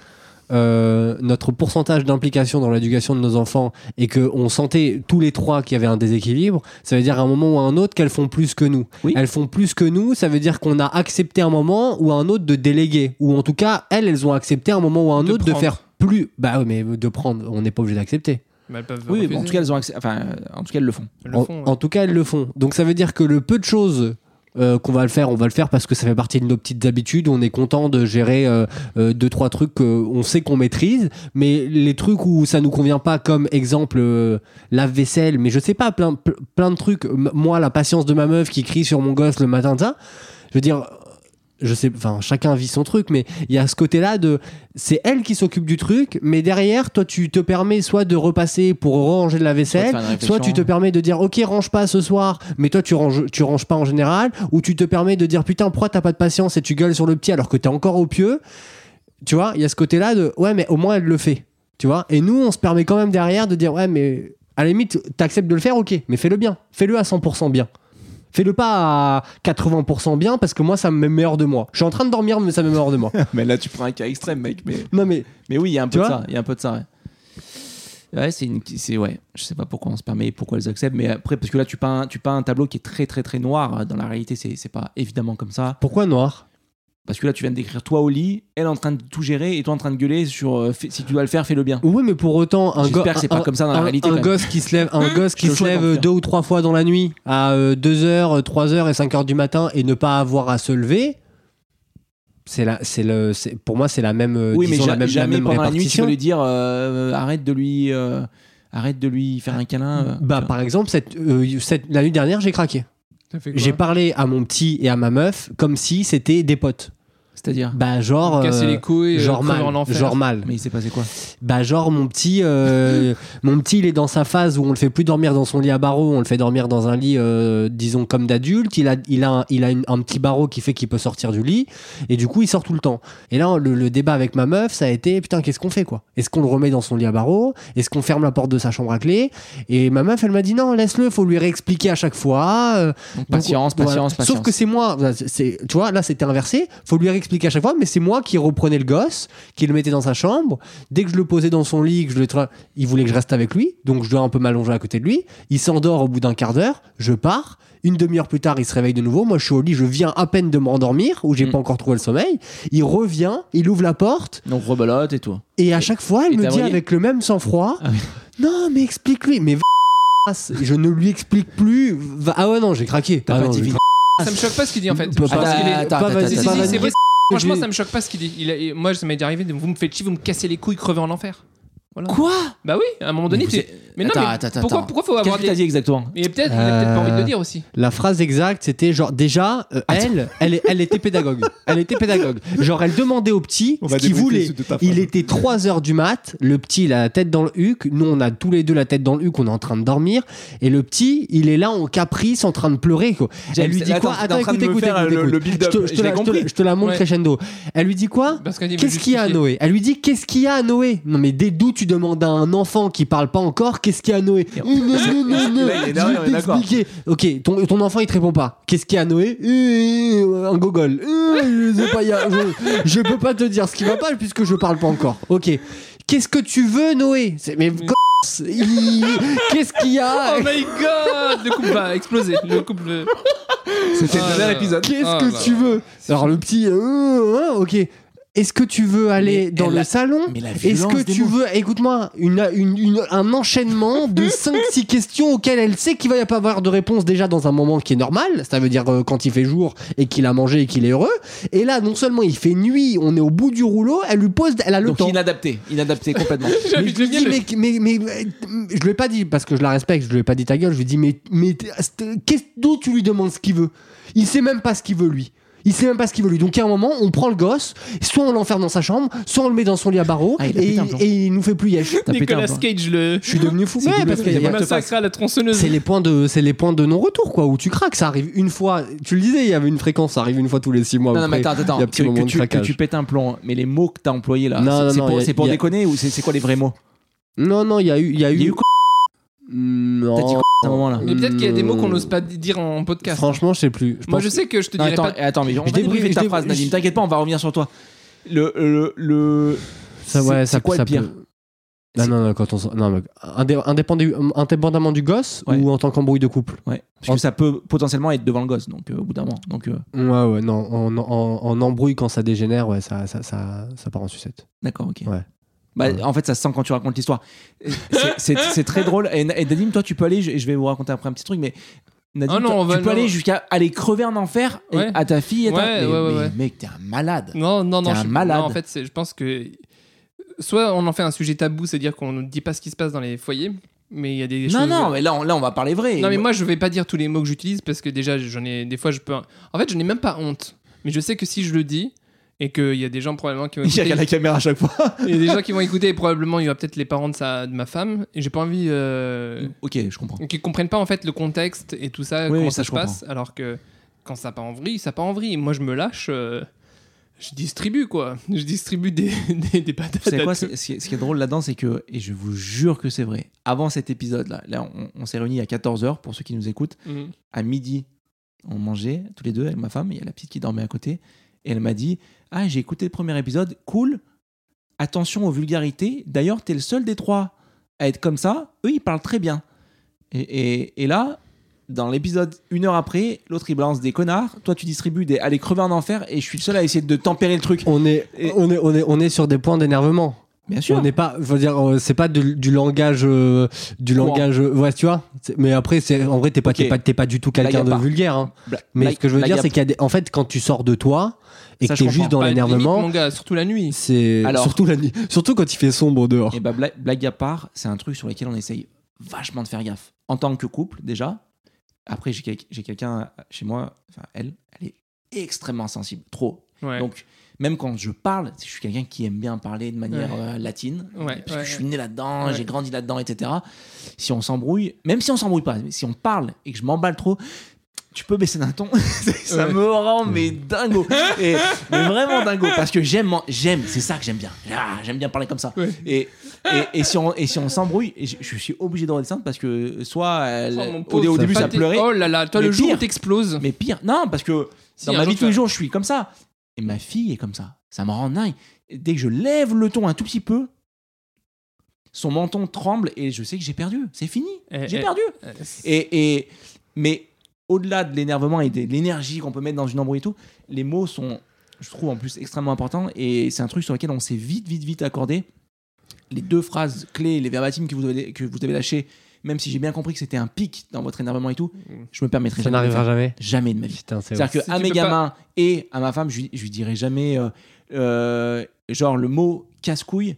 Speaker 1: euh, notre pourcentage d'implication dans l'éducation de nos enfants et qu'on sentait tous les trois qu'il y avait un déséquilibre, ça veut dire à un moment ou à un autre qu'elles font plus que nous.
Speaker 2: Oui.
Speaker 1: Elles font plus que nous, ça veut dire qu'on a accepté un moment ou à un autre de déléguer. Ou en tout cas, elles, elles ont accepté un moment ou à un
Speaker 7: De
Speaker 1: autre de faire plus. Bah oui, mais de prendre, on n'est pas obligé d'accepter.
Speaker 7: Mais elles peuvent
Speaker 2: Oui,
Speaker 7: refuser.
Speaker 2: en tout cas, elles ont accès- enfin, en tout cas, elles le font.
Speaker 7: Elles le
Speaker 1: En,
Speaker 7: font, ouais.
Speaker 1: en tout cas, elles le font. Donc ça veut dire que le peu de choses euh, qu'on va le faire, on va le faire parce que ça fait partie de nos petites habitudes. On est content de gérer euh, euh, deux trois trucs qu'on sait qu'on maîtrise, mais les trucs où ça nous convient pas, comme exemple euh, lave-vaisselle, mais je sais pas plein ple- plein de trucs. M- Moi, la patience de ma meuf qui crie sur mon gosse le matin, ça, je veux dire. Je sais, enfin, chacun vit son truc, mais il y a ce côté-là de, c'est elle qui s'occupe du truc, mais derrière, toi, tu te permets soit de repasser pour ranger de la vaisselle, soit tu te permets de dire ok range pas ce soir mais toi tu ranges tu ranges pas en général ou tu te permets de dire putain pourquoi t'as pas de patience et tu gueules sur le petit alors que t'es encore au pieu. Tu vois il y a ce côté là de ouais mais au moins elle le fait. Tu vois et nous on se permet quand même derrière de dire ouais mais à la limite t'acceptes de le faire ok mais fais-le bien. Fais-le à 100% bien Fais-le pas à 80% bien parce que moi ça me met meilleur de moi. Je suis en train de dormir mais ça me met meilleur de moi. [laughs]
Speaker 2: mais là, tu prends un cas extrême, mec. Mais,
Speaker 1: Non mais
Speaker 2: mais oui, il y a un peu de ça. Il y a un peu de ça, ouais. Ouais, c'est une. C'est, ouais, je sais pas pourquoi on se permet et pourquoi elles acceptent, mais après, parce que là, tu peins, tu peins un tableau qui est très, très, très noir. Dans la réalité, c'est, c'est pas évidemment comme ça.
Speaker 1: pourquoi noir?
Speaker 2: Parce que là, tu viens de décrire toi au lit, elle en train de tout gérer et toi en train de gueuler sur euh, fais- si tu dois le faire, fais-le bien.
Speaker 1: Oui, mais pour autant, un,
Speaker 2: J'espère que c'est pas comme ça dans la
Speaker 1: un-
Speaker 2: réalité,
Speaker 1: Un
Speaker 2: quand même.
Speaker 1: gosse qui se lève, un gosse qui
Speaker 2: Je
Speaker 1: se lève deux ou trois fois dans la nuit à 2h, 3h et 5h du matin et ne pas avoir à se lever, c'est la, c'est le, c'est- pour moi, c'est la même, euh,
Speaker 2: oui, mais
Speaker 1: disons,
Speaker 2: ja-
Speaker 1: la même, la
Speaker 2: jamais
Speaker 1: même
Speaker 2: pendant la nuit, tu
Speaker 1: répartition.
Speaker 2: vas lui dire euh, arrête de lui. euh, arrête de lui faire un câlin. euh,
Speaker 1: Bah, par exemple, cette, euh, cette, la nuit dernière, j'ai craqué. J'ai parlé à mon petit et à ma meuf comme si c'était des potes.
Speaker 2: C'est-à-dire.
Speaker 1: Bah, genre.
Speaker 7: Casser
Speaker 1: euh,
Speaker 7: les couilles,
Speaker 1: genre
Speaker 7: crever
Speaker 1: mal.
Speaker 7: en enfer.
Speaker 1: Genre mal.
Speaker 2: Mais il s'est passé quoi
Speaker 1: Bah genre mon petit, euh, [laughs] mon petit il est dans sa phase où on le fait plus dormir dans son lit à barreaux, on le fait dormir dans un lit euh, disons comme d'adulte. Il a, il a, un, il a une- un petit barreau qui fait qu'il peut sortir du lit et du coup il sort tout le temps. Et là le, le débat avec ma meuf ça a été putain qu'est-ce qu'on fait quoi? Est-ce qu'on le remet dans son lit à barreaux? Est-ce qu'on ferme la porte de sa chambre à clé? Et ma meuf elle m'a dit non laisse-le, faut lui réexpliquer à chaque fois. euh,
Speaker 2: Donc, patience,
Speaker 1: donc, voilà.
Speaker 2: patience, patience.
Speaker 1: Sauf que c'est moi, c'est, tu vois, là c'était inversé. Faut lui réexpliquer à chaque fois, mais c'est moi qui reprenais le gosse, qui le mettais dans sa chambre. Dès que je le posais dans son lit, que je le tra- il voulait que je reste avec lui, donc je dois un peu m'allonger à côté de lui. Il s'endort au bout d'un quart d'heure, je pars. Une demi-heure plus tard, il se réveille de nouveau. Moi, je suis au lit, je viens à peine de m'endormir, où j'ai
Speaker 2: Mm.
Speaker 1: pas encore trouvé le sommeil. Il revient, il ouvre la porte,
Speaker 2: Donc rebelote et tout.
Speaker 1: et à chaque fois, elle
Speaker 2: Et
Speaker 1: me dit avec le même sang-froid
Speaker 2: Ah oui.
Speaker 1: Non, mais explique-lui. Mais je ne lui explique plus. Ah ouais, non, j'ai craqué.
Speaker 2: T'as
Speaker 1: Ah
Speaker 2: pas
Speaker 1: non.
Speaker 7: Ça me choque pas ce qu'il dit en fait.
Speaker 1: Pas-
Speaker 7: qu'il est-
Speaker 2: Attends,
Speaker 1: pas
Speaker 2: attends,
Speaker 1: vas-y, pas vas-y.
Speaker 7: c'est vrai. Franchement, ça me choque pas ce qu'il dit. Il a- et moi, ça m'est arrivé de vous me faites chier, vous me cassez les couilles, crever en enfer. Voilà.
Speaker 2: Quoi
Speaker 7: Bah oui, à un moment donné,
Speaker 2: Mais
Speaker 7: t'es- Mais non,
Speaker 2: Attends,
Speaker 7: mais
Speaker 2: attends,
Speaker 7: pourquoi,
Speaker 2: attends.
Speaker 7: pourquoi faut
Speaker 2: Qu'est-ce
Speaker 7: avoir
Speaker 2: que t'as dit
Speaker 7: des.
Speaker 2: exactement
Speaker 7: Mais peut-être, il a peut-être pas envie de le dire aussi.
Speaker 1: La phrase exacte, c'était genre déjà, euh, elle, elle, est- elle était pédagogue. Elle était pédagogue. Genre, elle demandait au petit ce qu'il voulait. Il était 3 heures du mat. Le petit, il a la tête dans le huc. Nous, on a tous les deux la tête dans le huc. On est en train de dormir. Et le petit, il est là en caprice, en train de pleurer. quoi.
Speaker 2: James,
Speaker 1: Elle lui dit
Speaker 2: là,
Speaker 1: quoi
Speaker 2: t'es en
Speaker 1: Attends,
Speaker 2: train de
Speaker 1: écoute,
Speaker 2: me
Speaker 1: écoute,
Speaker 2: faire
Speaker 1: écoute,
Speaker 2: le-
Speaker 1: écoute.
Speaker 2: le build-up.
Speaker 1: Je te- je te
Speaker 2: Je l'ai
Speaker 1: la- je te
Speaker 2: compris.
Speaker 1: la- je te la montre
Speaker 7: Ouais.
Speaker 1: crescendo. Elle lui dit quoi
Speaker 7: Parce qu'elle dit,
Speaker 1: Qu'est-ce qu'il y a à
Speaker 7: justifier.
Speaker 1: Noé Elle lui dit qu'est-ce qu'il y a à Noé Non mais dès d'où tu demandes à un enfant qui parle pas encore qu'est-ce qu'il y a à Noé Non, non, non, non, non,
Speaker 2: Là, il est
Speaker 1: je vais t'expliquer. Ok, ton, ton enfant il te répond pas. Qu'est-ce qu'il y a à Noé Un gogol. Je sais pas, il y a- je, je peux pas te dire ce qui va pas puisque je parle pas encore. Ok. Qu'est-ce que tu veux Noé C'est- Mais il- qu'est-ce qu'il y a
Speaker 7: Oh my god Le couple va exploser. Le couple.
Speaker 2: C'était
Speaker 7: Ah
Speaker 2: le dernier
Speaker 7: là.
Speaker 2: épisode.
Speaker 1: Qu'est-ce
Speaker 7: Oh
Speaker 1: que
Speaker 7: là
Speaker 1: tu
Speaker 7: là.
Speaker 1: veux Alors le petit, euh, euh, ok. Est-ce que tu veux aller
Speaker 2: Mais
Speaker 1: dans le salon Est-ce que tu
Speaker 2: mots.
Speaker 1: veux, écoute-moi, une, une- une- un enchaînement de [laughs] 5-6 questions auxquelles elle sait qu'il va y pas avoir de réponse déjà dans un moment qui est normal, ça veut dire euh, quand il fait jour et qu'il a mangé et qu'il est heureux. Et là, non seulement il fait nuit, on est au bout du rouleau, elle lui pose, elle a le
Speaker 2: Donc
Speaker 1: temps.
Speaker 2: inadapté, inadapté complètement. [laughs]
Speaker 1: Mais je lui dis, mais, mais, mais, mais- je lui ai pas dit, parce que je la respecte, je lui ai pas dit ta gueule, je lui ai dit, mais, mais d'où tu lui demandes ce qu'il veut? Il sait même pas ce qu'il veut, lui. Il sait même pas ce qu'il veut, lui. Donc, à un moment, on prend le gosse, soit on l'enferme dans sa chambre, soit on le met dans son lit à barreaux,
Speaker 2: Ah, il
Speaker 1: et, il-
Speaker 2: plomb.
Speaker 1: et il nous fait plus
Speaker 2: un
Speaker 7: Nicolas. Cage, le.
Speaker 1: Je suis devenu fou. [laughs]
Speaker 2: C'est
Speaker 1: Ouais, parce qu'il
Speaker 7: massacre à la tronçonneuse.
Speaker 1: c'est les points de c'est les points de non retour quoi où tu craques ça arrive une fois tu le disais il y avait une fréquence ça arrive une fois tous les six mois
Speaker 2: Non, non, mais attends, attends,
Speaker 1: il y a un
Speaker 2: que,
Speaker 1: petit moment
Speaker 2: que
Speaker 1: de
Speaker 2: tu, que tu pètes un plomb, mais les mots que t'as employés là,
Speaker 1: Non,
Speaker 2: c'est
Speaker 1: non,
Speaker 2: c'est
Speaker 1: non,
Speaker 2: pour,
Speaker 1: a-
Speaker 2: pour
Speaker 1: a-
Speaker 2: déconner ou c'est c'est quoi les vrais mots?
Speaker 1: Non non il y a eu il y a eu
Speaker 2: T'as dit quoi à ce moment-là
Speaker 7: Mais peut-être qu'il y a des mots qu'on n'ose pas dire en podcast.
Speaker 1: franchement je sais plus
Speaker 7: Moi,
Speaker 1: pense-
Speaker 7: je sais que je te
Speaker 2: Non,
Speaker 7: dirais
Speaker 2: attends,
Speaker 7: pas.
Speaker 2: attends, mais on
Speaker 1: Je
Speaker 2: va débriefer ta
Speaker 1: je
Speaker 2: phrase,
Speaker 1: débrie-
Speaker 2: Nadim. T'inquiète pas, on va revenir sur toi. Le, le, le...
Speaker 1: ça ouais
Speaker 2: c'est
Speaker 1: ça
Speaker 2: quoi
Speaker 1: ça
Speaker 2: le pire
Speaker 1: peut- non non non quand on s'en- non mais indé- indépendant- indépendamment du gosse
Speaker 2: Ouais.
Speaker 1: ou en tant qu'embrouille de couple?
Speaker 2: Ouais, parce que ça peut potentiellement être devant le gosse, donc euh, au bout d'un moment. Donc, euh,
Speaker 1: ouais ouais non en, en, en embrouille quand ça dégénère ouais ça ça ça, ça part en sucette
Speaker 2: d'accord, ok.
Speaker 1: Ouais.
Speaker 2: Bah,
Speaker 1: Ouais.
Speaker 2: En fait, ça se sent quand tu racontes l'histoire. [laughs] C'est- très drôle. Et, et Nadim, toi, tu peux aller, je, je vais vous raconter après un petit truc, mais Nadim,
Speaker 7: Ah non,
Speaker 2: toi,
Speaker 7: on va-
Speaker 2: tu peux
Speaker 7: non.
Speaker 2: aller jusqu'à aller crever en enfer et-
Speaker 7: Ouais.
Speaker 2: à ta fille et ta...
Speaker 7: Ouais,
Speaker 2: mais,
Speaker 7: ouais, ouais,
Speaker 2: mais mec, t'es un malade.
Speaker 7: Non, non, non.
Speaker 2: T'es un
Speaker 7: je-
Speaker 2: malade.
Speaker 7: non, en fait, je pense que. Soit on en fait un sujet tabou, c'est-à-dire qu'on ne dit pas ce qui se passe dans les foyers, mais il y a des
Speaker 2: Non,
Speaker 7: choses.
Speaker 2: non, mais là, on, là, on va parler vrai.
Speaker 7: Non, mais moi, je vais pas dire tous les mots que j'utilise parce que déjà, j'en ai. Des fois, je peux. En fait, je n'ai même pas honte. Mais je sais que si je le dis, et qu'il y a des gens probablement qui vont [laughs]
Speaker 2: Il y a
Speaker 7: écouter.
Speaker 2: la caméra à chaque fois.
Speaker 7: Il y a des gens qui vont [laughs] écouter, et probablement, il y aura peut-être les parents de, sa, de ma femme, et j'ai pas envie. euh,
Speaker 2: ok, je comprends.
Speaker 7: qui comprennent pas en fait le contexte et tout ça,
Speaker 2: Oui,
Speaker 7: comment
Speaker 2: ça,
Speaker 7: se passe, alors que quand ça part en vrille, ça part en vrille. Moi, je me lâche, euh, je distribue quoi. Je distribue des, [laughs] des, des patates.
Speaker 2: C'est quoi ce qui est drôle là-dedans, c'est que, et je vous jure que c'est vrai, avant cet épisode-là, là, on, on s'est réunis à 14h pour ceux qui nous écoutent.
Speaker 7: Mhm.
Speaker 2: À midi, on mangeait tous les deux avec ma femme, il y a la petite qui dormait à côté. Et elle m'a dit Ah, j'ai écouté le premier épisode, cool. Attention aux vulgarités. D'ailleurs, t'es le seul des trois à être comme ça. Eux, ils parlent très bien. Et, et- et là, dans l'épisode, une heure après, l'autre il balance des connards. Toi, tu distribues des Allez crever en enfer. Et je suis le seul à essayer de tempérer le truc.
Speaker 1: on est
Speaker 2: Et-
Speaker 1: on est on est on est sur des points d'énervement
Speaker 2: Bien sûr.
Speaker 1: On n'est pas, faut dire, euh, c'est pas du langage, euh, du
Speaker 2: Courant.
Speaker 1: langage, euh, ouais, tu vois. Mais après, c'est en vrai, t'es pas, t'es pas, t'es pas du tout quelqu'un de vulgaire. hein.
Speaker 2: Bla-
Speaker 1: Mais ce que je veux dire, c'est qu'il y a des, en fait, quand tu sors de toi et
Speaker 2: Ça,
Speaker 1: que
Speaker 2: je
Speaker 1: t'es juste
Speaker 2: comprends.
Speaker 1: dans l'énervement,
Speaker 7: mon gars, surtout la nuit.
Speaker 1: c'est
Speaker 2: Alors-
Speaker 1: surtout la nuit, surtout quand il fait sombre dehors.
Speaker 2: Et bah, blague, blague à part, c'est un truc sur lequel on essaye vachement de faire gaffe. En tant que couple, déjà. Après, j'ai quel- j'ai quelqu'un chez moi, enfin, elle, elle est extrêmement sensible, trop.
Speaker 7: Ouais.
Speaker 2: Donc, même quand je parle, je suis quelqu'un qui aime bien parler de manière euh, latine.
Speaker 7: Ouais,
Speaker 2: parce
Speaker 7: ouais,
Speaker 2: que je suis né là-dedans,
Speaker 7: Ouais.
Speaker 2: j'ai grandi là-dedans, etc. Si on s'embrouille, même si on s'embrouille pas, mais si on parle et que je m'emballe trop, tu peux baisser d'un ton. [laughs] ça
Speaker 7: Ouais.
Speaker 2: me rend mais dingo. Et, mais vraiment dingo. Parce que j'aime, j'aime, c'est ça que j'aime bien. Ah, j'aime bien parler comme ça.
Speaker 7: Ouais.
Speaker 2: Et, et, et si on, et si on s'embrouille, je, je suis obligé de redescendre parce que soit elle-
Speaker 7: Oh,
Speaker 2: au, début ça pleurait,
Speaker 7: Oh là là, toi, le jour t'exploses.
Speaker 2: mais pire, non, parce que
Speaker 7: Si,
Speaker 2: dans ma vie tous les jours, je suis comme ça. Et ma fille est comme ça. Ça me rend dingue. Dès que je lève le ton un tout petit peu, son menton tremble et je sais que j'ai perdu. C'est fini.
Speaker 7: Eh,
Speaker 2: J'ai
Speaker 7: eh,
Speaker 2: perdu.
Speaker 7: euh,
Speaker 2: Et, et- mais au-delà de l'énervement et de l'énergie qu'on peut mettre dans une embrouille et tout, les mots sont, je trouve, en plus extrêmement importants. Et c'est un truc sur lequel on s'est vite, vite, vite accordé. Les deux phrases clés, les verbatims que vous avez, que vous avez lâchés, même si j'ai bien compris que c'était un pic dans votre énervement et tout, je me permettrai
Speaker 1: Ça
Speaker 2: jamais de le
Speaker 1: n'arrivera jamais.
Speaker 2: Jamais de ma vie. C'est-à-dire
Speaker 7: Si
Speaker 2: qu'à
Speaker 7: tu
Speaker 2: mes
Speaker 7: pas-
Speaker 2: gamins et à ma femme, je, lui- je lui dirai jamais, euh, euh, genre, le mot casse-couille.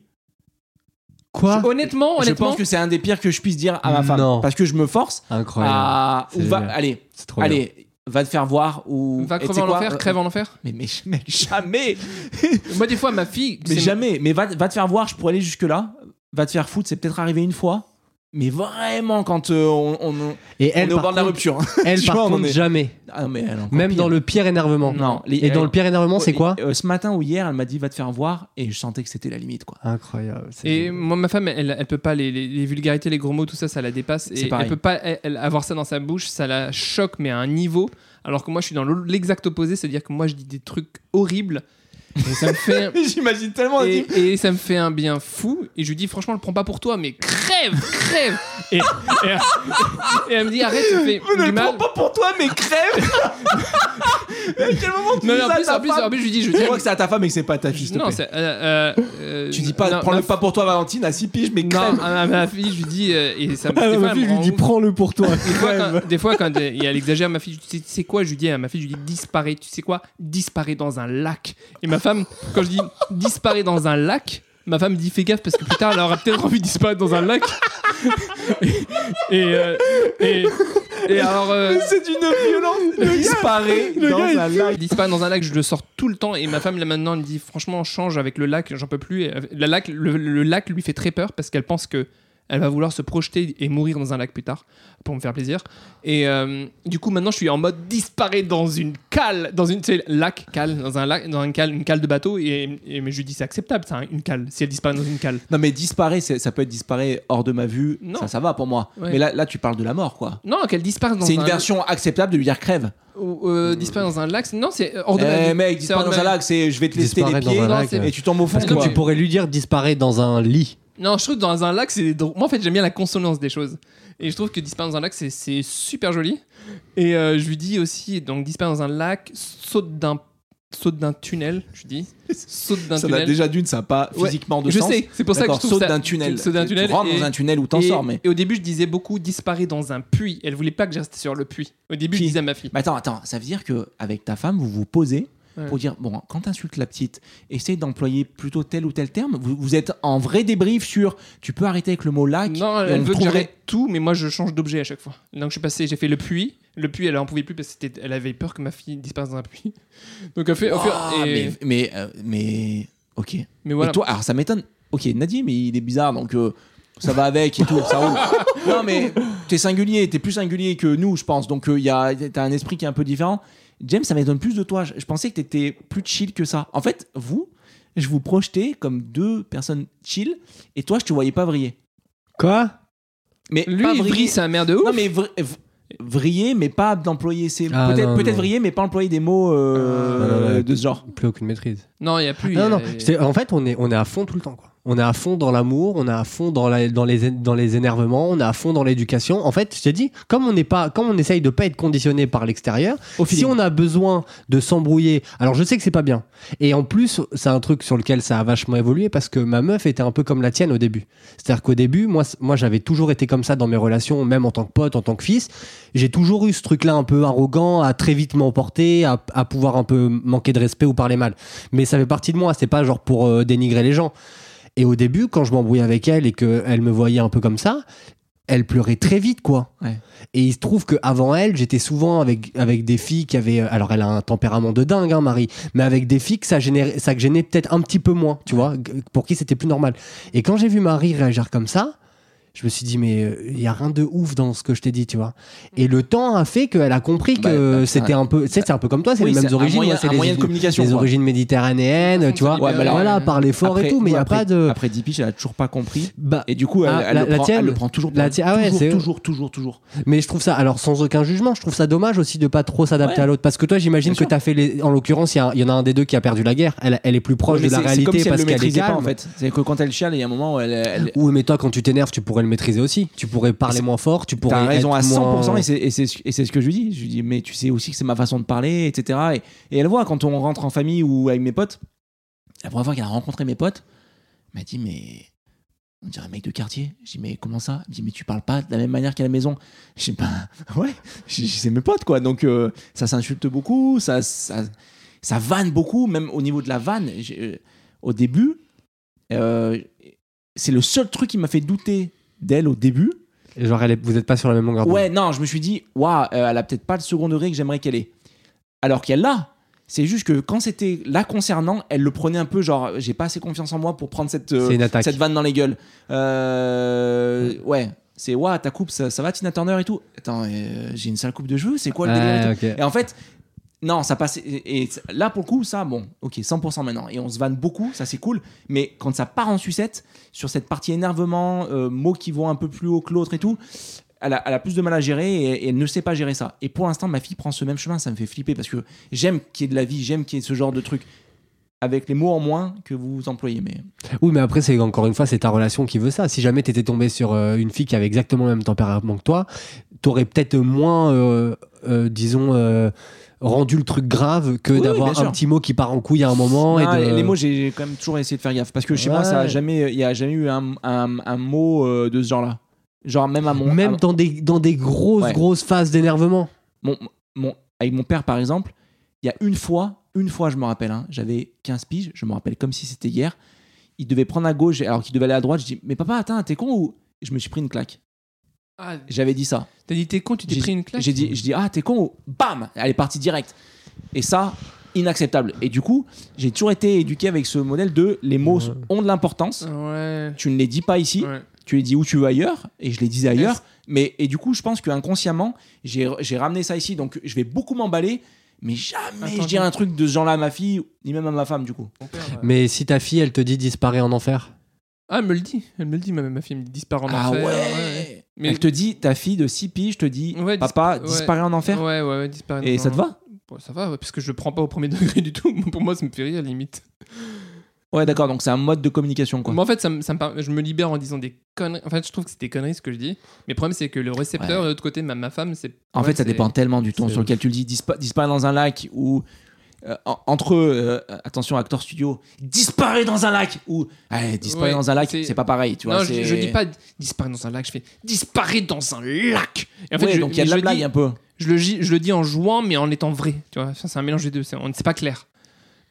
Speaker 1: Quoi
Speaker 7: Honnêtement,
Speaker 2: Je
Speaker 7: honnêtement.
Speaker 2: pense que c'est un des pires que je puisse dire à ma femme.
Speaker 1: Non.
Speaker 2: Parce que je me force
Speaker 1: Incroyable.
Speaker 2: à. Ou va, allez,
Speaker 1: C'est trop bien.
Speaker 2: allez, va te faire voir ou.
Speaker 7: Va crever en
Speaker 2: quoi,
Speaker 7: enfer,
Speaker 2: euh,
Speaker 7: crève en enfer.
Speaker 2: Mais, mais, [laughs] jamais [laughs]
Speaker 7: Moi, des fois, ma fille.
Speaker 2: Mais jamais Mais va, va te faire voir, je pourrais aller jusque-là. Va te faire foutre, c'est peut-être arrivé une fois. Mais vraiment, quand euh, on, on- on est au bord de la rupture. [laughs]
Speaker 1: elle
Speaker 2: Tu
Speaker 1: par
Speaker 2: vois, on
Speaker 1: contre,
Speaker 2: est-
Speaker 1: jamais.
Speaker 2: Ah, mais elle
Speaker 1: Même
Speaker 2: pire.
Speaker 1: dans le pire énervement.
Speaker 2: Non. les-
Speaker 1: Et dans le pire énervement, c'est quoi
Speaker 2: Euh, Ce matin ou hier, elle m'a dit va te faire voir et je sentais que c'était la limite, quoi.
Speaker 1: Incroyable.
Speaker 7: Et moi, ma femme, elle, elle peut pas, les, les- les vulgarités, les gros mots, tout ça, ça la dépasse.
Speaker 2: C'est
Speaker 7: Et
Speaker 2: pareil.
Speaker 7: elle peut pas elle- elle, avoir ça dans sa bouche, ça la choque, mais à un niveau. Alors que moi, je suis dans l'exact opposé, c'est-à-dire que moi, je dis des trucs horribles. Et ça me fait. [laughs]
Speaker 2: J'imagine tellement
Speaker 7: Et, et ça me fait un bien fou. Et je lui dis, franchement, le prends pas pour toi, mais crève, crève. Et, et- et elle me dit, arrête, ça fait
Speaker 2: Ne
Speaker 7: du
Speaker 2: le
Speaker 7: mal.
Speaker 2: prends pas pour toi, mais crève [laughs] À quel moment tu
Speaker 7: Non,
Speaker 2: dis
Speaker 7: mais en
Speaker 2: ça à
Speaker 7: plus,
Speaker 2: ta
Speaker 7: en plus,
Speaker 2: femme
Speaker 7: en plus, je lui dis, je
Speaker 2: Tu vois que c'est à ta femme et que c'est pas à ta fille, s'il te
Speaker 7: non,
Speaker 2: plaît.
Speaker 7: c'est. euh, euh, euh,
Speaker 2: Tu dis pas,
Speaker 7: non,
Speaker 2: prends-le
Speaker 7: ma-
Speaker 2: pas pour toi, Valentine, à 6 piges, mais
Speaker 7: Non,
Speaker 2: crème.
Speaker 7: à ma, fille, je lui dis, euh, et ça me des fois,
Speaker 1: ma
Speaker 7: elle
Speaker 1: fille,
Speaker 7: me
Speaker 1: je lui
Speaker 7: rend
Speaker 1: dis
Speaker 7: ouf.
Speaker 1: prends-le pour toi.
Speaker 7: Des fois, quand, des fois, quand euh, elle exagère, ma fille, tu sais, tu sais quoi Je lui dis à ma fille, je lui dis disparaît. Tu sais quoi? Disparaît dans un lac. Et ma femme, quand je dis disparaît dans un lac, ma femme me dit fais gaffe parce que plus tard, elle aura peut-être envie de disparaître dans un lac. [laughs] et, et, euh, et, et alors. euh,
Speaker 2: C'est d'une violence. Disparaît dans
Speaker 1: gars,
Speaker 2: un lac.
Speaker 7: il disparaît dans un lac, je le sors tout le temps et ma femme là maintenant elle me dit franchement change avec le lac, j'en peux plus. Et, euh, lac, le, le lac lui fait très peur parce qu'elle pense que elle va vouloir se projeter et mourir dans un lac plus tard pour me faire plaisir. Et euh, du coup maintenant je suis en mode disparaît dans une cale, dans une lac cale, dans un lac, dans une cale, une cale de bateau et, et- mais je lui dis c'est acceptable ça, hein, une cale si elle disparaît dans une cale.
Speaker 2: Non, mais disparaît, ça peut être disparaît hors de ma vue.
Speaker 7: Non.
Speaker 2: Ça, ça va pour moi.
Speaker 7: Ouais.
Speaker 2: Mais là, là, tu parles de la mort, quoi.
Speaker 7: Non qu'elle disparaisse dans
Speaker 2: C'est une
Speaker 7: un
Speaker 2: version acceptable de lui dire crève.
Speaker 7: ou, euh, disparaît dans un lac, non c'est hors de ma
Speaker 2: Eh,
Speaker 7: vue.
Speaker 2: mec, disparaît dans un lac, c'est je vais te lester les
Speaker 1: Disparaître dans
Speaker 2: pieds et tu tombes au fond.
Speaker 1: Parce que
Speaker 2: quoi.
Speaker 1: tu pourrais lui dire disparaît dans un lit.
Speaker 7: Non, je trouve que dans un lac, c'est drôle. Moi, en fait, j'aime bien la consonance des choses. Et je trouve que disparaître dans un lac, c'est- c'est super joli. Et euh, je lui dis aussi, donc, disparaître dans un lac, saute d'un saute d'un tunnel, je lui dis. Saute d'un
Speaker 2: Ça n'a
Speaker 7: tunnel.
Speaker 2: déjà d'une, ça n'a pas
Speaker 7: Ouais,
Speaker 2: physiquement de
Speaker 7: je
Speaker 2: sens.
Speaker 7: sais, c'est pour ça que je
Speaker 2: D'accord,
Speaker 7: trouve
Speaker 2: saute
Speaker 7: ça-
Speaker 2: d'un tunnel.
Speaker 7: saute d'un
Speaker 2: Tu-
Speaker 7: tunnel
Speaker 2: Tu rentres
Speaker 7: et-
Speaker 2: dans un tunnel où t'en
Speaker 7: et,
Speaker 2: sors, mais.
Speaker 7: et au début, je disais beaucoup disparaît dans un puits. Elle voulait pas que je reste sur le puits. Au début,
Speaker 2: Qui
Speaker 7: je disais à ma fille.
Speaker 2: Mais attends, attends, ça veut dire que avec ta femme, vous vous posez
Speaker 7: Ouais.
Speaker 2: pour dire bon, quand t'insultes la petite, essaye d'employer plutôt tel ou tel terme. Vous, vous êtes en vrai débrief sur tu peux arrêter avec le mot lac.
Speaker 7: Non, elle veut
Speaker 2: trouverait-
Speaker 7: tout, mais moi, je change d'objet à chaque fois. Donc, je suis passé, j'ai fait le puits. Le puits, elle en pouvait plus parce qu'elle avait peur que ma fille disparaisse dans un puits. [laughs] Donc, elle fait. au fur-
Speaker 2: Ah,
Speaker 7: et-
Speaker 2: mais, mais, euh, mais- ok.
Speaker 7: mais voilà.
Speaker 2: Et toi, alors ça m'étonne. Ok, Nadim, mais il est bizarre, donc euh, ça va avec et tout, ça roule. [laughs] Non, mais t'es singulier, t'es plus singulier que nous, je pense. Donc il y a, t'as un esprit qui est un peu différent. James, ça m'étonne plus de toi. Je, je pensais que t'étais plus chill que ça. En fait, vous, je vous projetais comme deux personnes chill, et toi, je te voyais pas vriller.
Speaker 1: Quoi?
Speaker 2: Mais
Speaker 7: Lui,
Speaker 2: pas
Speaker 7: il
Speaker 2: vriller.
Speaker 7: vrille, c'est un mère de ouf.
Speaker 2: Non, mais vr- vriller, mais pas d'employer ces.
Speaker 1: Ah,
Speaker 2: peut-être
Speaker 1: non,
Speaker 2: peut-être
Speaker 1: non.
Speaker 2: vriller, mais pas employer des mots euh,
Speaker 1: Ah,
Speaker 2: de ce genre.
Speaker 1: Plus aucune maîtrise.
Speaker 7: Non, il n'y a plus.
Speaker 1: non,
Speaker 7: y
Speaker 1: non.
Speaker 7: a-
Speaker 1: c'est- En fait, on est, on est à fond tout le temps. Quoi. On est à fond dans l'amour, on est à fond dans, la- dans, les, dans les énervements, on est à fond dans l'éducation. En fait, je t'ai dit, comme on n'est pas, comme on essaye de pas être conditionné par l'extérieur, si on a besoin de s'embrouiller, alors je sais que c'est pas bien. Et en plus, c'est un truc sur lequel ça a vachement évolué parce que ma meuf était un peu comme la tienne au début. C'est-à-dire qu'au début, moi, moi, j'avais toujours été comme ça dans mes relations, même en tant que pote, en tant que fils. J'ai toujours eu ce truc-là un peu arrogant, à très vite m'emporter, à, à pouvoir un peu manquer de respect ou parler mal. Mais ça fait partie de moi. C'est pas genre pour euh, dénigrer les gens. Et au début, quand je m'embrouillais avec elle et qu'elle me voyait un peu comme ça, elle pleurait très vite, quoi.
Speaker 2: Ouais.
Speaker 1: Et il se trouve qu'avant elle, j'étais souvent avec, avec des filles qui avaient. Alors, elle a un tempérament de dingue, hein, Marie, mais avec des filles que ça, générait, ça gênait peut-être un petit peu moins, tu vois, pour qui c'était plus normal. Et quand j'ai vu Marie réagir comme ça, je me suis dit, mais il y a rien de ouf dans ce que je t'ai dit, tu vois. Et le temps a fait qu'elle a compris
Speaker 2: Bah,
Speaker 1: que
Speaker 2: bah,
Speaker 1: c'était un peu. C'est un peu comme toi, c'est
Speaker 2: Oui,
Speaker 1: les mêmes origines.
Speaker 2: moyen-
Speaker 1: moi, c'est les,
Speaker 2: moyen de communication,
Speaker 1: les origines méditerranéennes, tu vois.
Speaker 7: Ouais, alors,
Speaker 1: voilà, par l'effort et tout, mais il n'y a
Speaker 2: après-
Speaker 1: pas de.
Speaker 2: Après 10 piges, elle a toujours pas compris.
Speaker 1: Bah,
Speaker 2: Et du coup, elle,
Speaker 1: Ah,
Speaker 2: elle
Speaker 1: la-
Speaker 2: le,
Speaker 1: la
Speaker 2: prend,
Speaker 1: tienne
Speaker 2: elle le prend toujours.
Speaker 1: La tienne- ah ouais,
Speaker 2: toujours, toujours, toujours, toujours.
Speaker 1: Mais je trouve ça, alors sans aucun jugement, je trouve ça dommage aussi de pas trop s'adapter à l'autre. Parce que toi, j'imagine que tu as fait les. En l'occurrence, il y, en a un des deux qui a perdu la guerre. Elle, elle est plus proche de la réalité parce
Speaker 2: le
Speaker 1: qu'elle est
Speaker 2: en fait. C'est que quand elle chiale, il y a un moment où elle. elle-
Speaker 1: Oui, mais toi, quand tu t'énerves, tu pourrais le maîtriser aussi. Tu pourrais parler moins fort, tu pourrais.
Speaker 2: T'as raison à 100%
Speaker 1: moins-
Speaker 2: et c'est- ce que je lui dis. Je lui dis, mais tu sais aussi que c'est ma façon de parler, etc. Et, et elle voit quand on rentre en famille ou avec mes potes, la première fois qu'elle a rencontré mes potes, elle m'a dit, mais on dirait un mec de quartier. Je dis, mais comment ça? Elle me dit, mais tu parles pas de la même manière qu'à la maison. Je dis, bah [laughs] ouais, c'est mes potes quoi. Donc euh, ça s'insulte beaucoup, ça, ça, ça vanne beaucoup, même au niveau de la vanne. Euh, au début, euh, c'est le seul truc qui m'a fait douter d'elle au début.
Speaker 1: Et Genre, elle est- vous êtes pas sur la même longueur d'onde.
Speaker 2: Ouais, non, je me suis dit, waouh, euh, elle a peut-être pas le second degré que j'aimerais qu'elle ait. Alors qu'elle l'a. C'est juste que quand c'était là concernant, elle le prenait un peu genre, j'ai pas assez confiance en moi pour prendre cette, euh, cette vanne dans les gueules. Euh, ouais, c'est waouh, ta coupe, ça, ça va, Tina Turner et tout? Attends, euh, j'ai une sale coupe de cheveux, c'est quoi le délire. Et en fait, non, ça passe. Et, là, pour le coup, ça, bon, ok, 100% maintenant. Et on se vanne beaucoup, ça c'est cool. Mais quand ça part en sucette, sur cette partie énervement, euh, mots qui vont un peu plus haut que l'autre et tout, elle a, plus de mal à gérer et, elle ne sait pas gérer ça. Et pour l'instant, ma fille prend ce même chemin, ça me fait flipper parce que j'aime qu'il y ait de la vie, j'aime qu'il y ait ce genre de truc. Avec les mots en moins que vous employez. Mais
Speaker 1: Oui, mais après, c'est encore une fois, c'est ta relation qui veut ça. Si jamais t'étais tombé sur euh, une fille qui avait exactement le même tempérament que toi, t'aurais peut-être moins, euh, disons, rendu le truc grave que
Speaker 2: Oui,
Speaker 1: d'avoir un petit mot qui part en couille à un moment. Et de-
Speaker 2: les, les mots, j'ai quand même toujours essayé de faire gaffe. Parce que chez moi, ça a jamais, il n'y a jamais eu un, un- un mot euh, de ce genre-là. Genre, même à mon.
Speaker 1: Même
Speaker 2: à-
Speaker 1: dans des, dans des grosses,
Speaker 2: Ouais.
Speaker 1: grosses phases d'énervement.
Speaker 2: mon, mon- avec mon père, par exemple, il y a une fois, une fois, je me rappelle, hein, j'avais 15 piges, je me rappelle comme si c'était hier. Il devait prendre à gauche alors qu'il devait aller à droite. Je dis, mais papa, attends, t'es con ou? Je me suis pris une claque.
Speaker 7: Ah,
Speaker 2: J'avais dit ça.
Speaker 7: t'as dit t'es con, tu t'es pris une claque
Speaker 2: J'ai dit, je dis, ah, t'es con ou. Bam Elle est partie direct. Et ça, inacceptable. Et du coup, j'ai toujours été éduqué avec ce modèle de les mots
Speaker 1: Ouais.
Speaker 2: ont de l'importance.
Speaker 7: Ouais.
Speaker 2: Tu ne les dis pas ici.
Speaker 7: Ouais.
Speaker 2: tu les dis où tu veux ailleurs, et je les disais ailleurs. Mais, et du coup, je pense qu'inconsciemment, j'ai j'ai ramené ça ici. Donc, je vais beaucoup m'emballer, mais jamais
Speaker 7: Attends,
Speaker 2: je dirais
Speaker 7: attends.
Speaker 2: un truc de ce genre-là à ma fille, ni même à ma femme, du coup.
Speaker 7: Mon père, euh,
Speaker 1: Mais si ta fille, elle te dit disparaît en enfer?
Speaker 7: Ah, elle me le dit. Elle me le dit, ma, ma fille me dit disparaît en
Speaker 2: ah
Speaker 7: enfer.
Speaker 2: ouais,
Speaker 7: Mais-
Speaker 2: Elle te dit, ta fille de 6 piges te dit,
Speaker 7: Ouais, dis-
Speaker 2: papa,
Speaker 7: ouais.
Speaker 2: disparaît en enfer.
Speaker 7: Ouais, ouais, disparaît
Speaker 2: Et ça te va
Speaker 7: Ça va, ouais, parce que je le prends pas au premier [laughs] degré du tout. Pour moi, ça me fait rire, limite.
Speaker 2: Ouais, d'accord, donc c'est un mode de communication, quoi.
Speaker 7: Moi, en fait, ça me, ça me par- je me libère en disant des conneries. En fait, je trouve que c'est des conneries ce que je dis. Mais le problème, c'est que le récepteur, de l'autre côté, ma, ma femme, c'est.
Speaker 2: En fait, ça dépend tellement du ton sur lequel tu le dis. Dispa- disparaît dans un lac ou. Euh, en- entre eux, euh, attention, acteur studio, disparaît dans un lac ou allez, disparaît
Speaker 7: Ouais,
Speaker 2: dans un lac,
Speaker 7: c'est-
Speaker 2: pas pareil, tu vois.
Speaker 7: non, je, dis pas disparaît dans un lac, je fais disparaît dans un lac. Et en fait,
Speaker 2: Ouais,
Speaker 7: je,
Speaker 2: donc il y a de la blague
Speaker 7: dis-
Speaker 2: un peu.
Speaker 7: je le, dis- je le dis en jouant, mais en étant vrai. Tu vois, c'est un mélange des deux. C'est pas clair.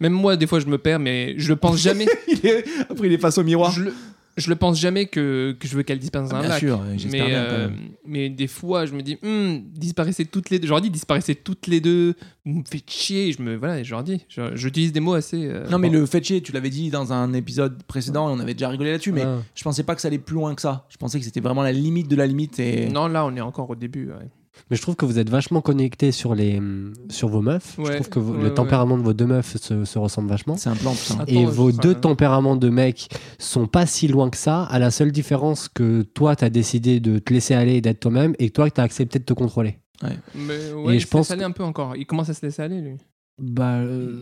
Speaker 7: Même moi, des fois, je me perds, mais je le pense jamais. [laughs]
Speaker 2: Il est- Après, il est face au miroir.
Speaker 7: je, le, je le pense jamais que, que je veux qu'elle disparaisse dans un
Speaker 2: Bien
Speaker 7: lac.
Speaker 2: sûr, j'espère
Speaker 7: mais,
Speaker 2: bien,
Speaker 7: euh, mais des fois, je me dis, Hum, disparaissez toutes les deux. Je leur dis, disparaissez toutes les deux. Vous me faites chier. Je me, voilà, je leur dis. Je- J'utilise des mots assez. euh,
Speaker 2: Non, mais le fait chier, tu l'avais dit dans un épisode précédent et on avait déjà rigolé là-dessus, mais
Speaker 1: Ah.
Speaker 2: je pensais pas que ça allait plus loin que ça. Je pensais que c'était vraiment la limite de la limite et.
Speaker 7: Non, là, on est encore au début. ouais.
Speaker 1: Mais je trouve que vous êtes vachement connectés sur, les, sur vos meufs. je trouve que
Speaker 7: ouais,
Speaker 1: le
Speaker 7: ouais.
Speaker 1: tempérament de vos deux meufs se, se ressemble vachement.
Speaker 2: C'est un plan.
Speaker 7: Attends,
Speaker 1: Et vos deux tempéraments de mecs sont pas si loin que ça, à la seule différence que toi, t'as décidé de te laisser aller et d'être toi-même, et que toi, t'as accepté de te contrôler.
Speaker 7: Mais ouais,
Speaker 1: Et
Speaker 7: il
Speaker 1: je
Speaker 7: se
Speaker 1: pense
Speaker 7: laisse aller un peu encore. Il commence à se laisser aller, lui.
Speaker 1: Bah, euh,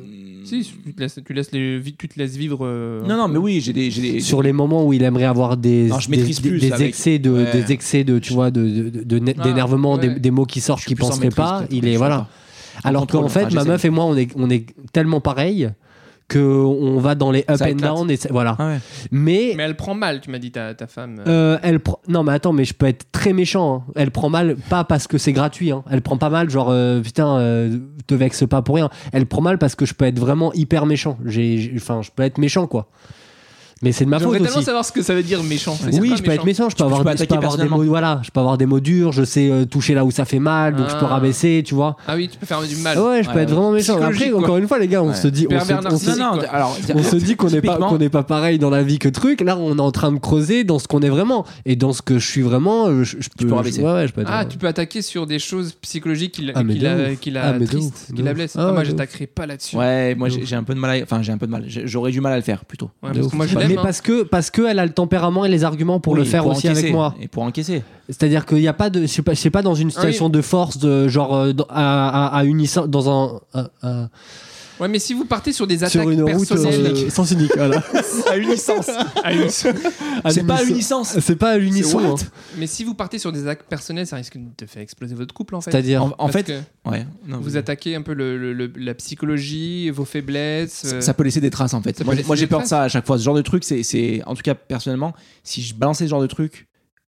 Speaker 7: Si, tu te laisses, tu laisses les, tu te laisses vivre. euh,
Speaker 2: Non, non, mais oui, j'ai des. j'ai des-
Speaker 1: sur les moments où il aimerait avoir des,
Speaker 2: Alors, je
Speaker 1: des,
Speaker 2: maîtrise
Speaker 1: des-
Speaker 2: plus
Speaker 1: des
Speaker 2: avec-
Speaker 1: excès de,
Speaker 2: Ouais.
Speaker 1: des excès de, tu vois, de, de- de- de-
Speaker 7: Ah,
Speaker 1: d'énervement,
Speaker 7: ouais.
Speaker 1: des, des mots qui sortent penserait
Speaker 2: maîtrise,
Speaker 1: pas. Il est voilà. Alors qu'en fait,
Speaker 2: enfin,
Speaker 1: ma meuf et moi, on est, on est tellement pareils que on va dans les up
Speaker 2: Ça
Speaker 1: and
Speaker 2: éclate.
Speaker 1: down et voilà.
Speaker 2: Ah ouais.
Speaker 1: Mais
Speaker 7: Mais elle prend mal, tu m'as dit, ta, ta femme.
Speaker 1: Euh, elle pr- non mais attends mais je peux être très méchant hein. elle prend mal pas parce que c'est gratuit hein. elle prend pas mal genre euh, putain euh, te vexe pas pour rien elle prend mal parce que je peux être vraiment hyper méchant j'ai j'ai- enfin je peux être méchant quoi mais c'est de ma faute aussi
Speaker 7: savoir ce que ça veut dire méchant.
Speaker 1: Oui je peux être méchant je peux
Speaker 2: Tu
Speaker 1: avoir, des, je peux avoir des mots voilà je peux avoir des mots durs je sais euh, toucher là où ça fait mal donc je peux
Speaker 7: Ah.
Speaker 1: rabaisser tu vois
Speaker 7: Ah oui, tu peux faire du mal.
Speaker 1: ouais je peux
Speaker 2: Ouais,
Speaker 1: être vraiment méchant après
Speaker 7: quoi.
Speaker 1: encore une fois les gars on
Speaker 2: Ouais.
Speaker 1: se dit on se,
Speaker 7: Pervers
Speaker 1: on se-
Speaker 7: narcissique.
Speaker 2: Non, non,
Speaker 7: quoi.
Speaker 2: alors.
Speaker 1: on se dit qu'on n'est pas qu'on n'est pas pareil dans la vie que truc là on est en train de creuser dans ce qu'on est vraiment et dans ce que je suis vraiment euh, je, je peux
Speaker 2: rabaisser.
Speaker 1: ouais, ouais, je peux être-
Speaker 7: Ah, tu peux attaquer sur des choses psychologiques qui la, triste, qui la blesse. Moi, j'attaquerai pas là-dessus.
Speaker 2: Ouais, moi j'ai un peu de mal. Enfin, j'ai un peu de mal. J'aurais du mal à le faire plutôt.
Speaker 7: Ouais,
Speaker 1: De
Speaker 7: parce
Speaker 1: ouf.
Speaker 7: que moi,
Speaker 1: mais
Speaker 7: hein.
Speaker 1: parce que parce que elle a le tempérament et les arguments pour
Speaker 2: Oui,
Speaker 1: le faire
Speaker 2: pour
Speaker 1: aussi
Speaker 2: encaisser.
Speaker 1: avec moi.
Speaker 2: Et pour encaisser.
Speaker 1: C'est-à-dire qu'il n'y a pas de, je sais pas, je sais pas dans une situation de force de genre euh, à, à, à unisson dans un à- à-
Speaker 7: Ouais, mais si vous partez sur des attaques
Speaker 1: sur une route
Speaker 7: personnelles.
Speaker 1: euh, sens unique. Voilà. [laughs]
Speaker 2: À une- C'est pas à une licence.
Speaker 1: C'est pas à l'unisson. hein.
Speaker 7: mais si vous partez sur des attaques personnelles, ça risque de te faire exploser votre couple en fait.
Speaker 1: C'est-à-dire.
Speaker 2: En, en fait, ouais. non,
Speaker 7: vous
Speaker 2: mais-
Speaker 7: attaquez un peu le, le- le- la psychologie, vos faiblesses. euh,
Speaker 2: Ça peut laisser des traces en fait.
Speaker 7: Ça
Speaker 2: Moi, moi, j'ai peur de ça à chaque fois. Ce genre de truc, c'est, c'est, en tout cas personnellement, si je balançais ce genre de truc,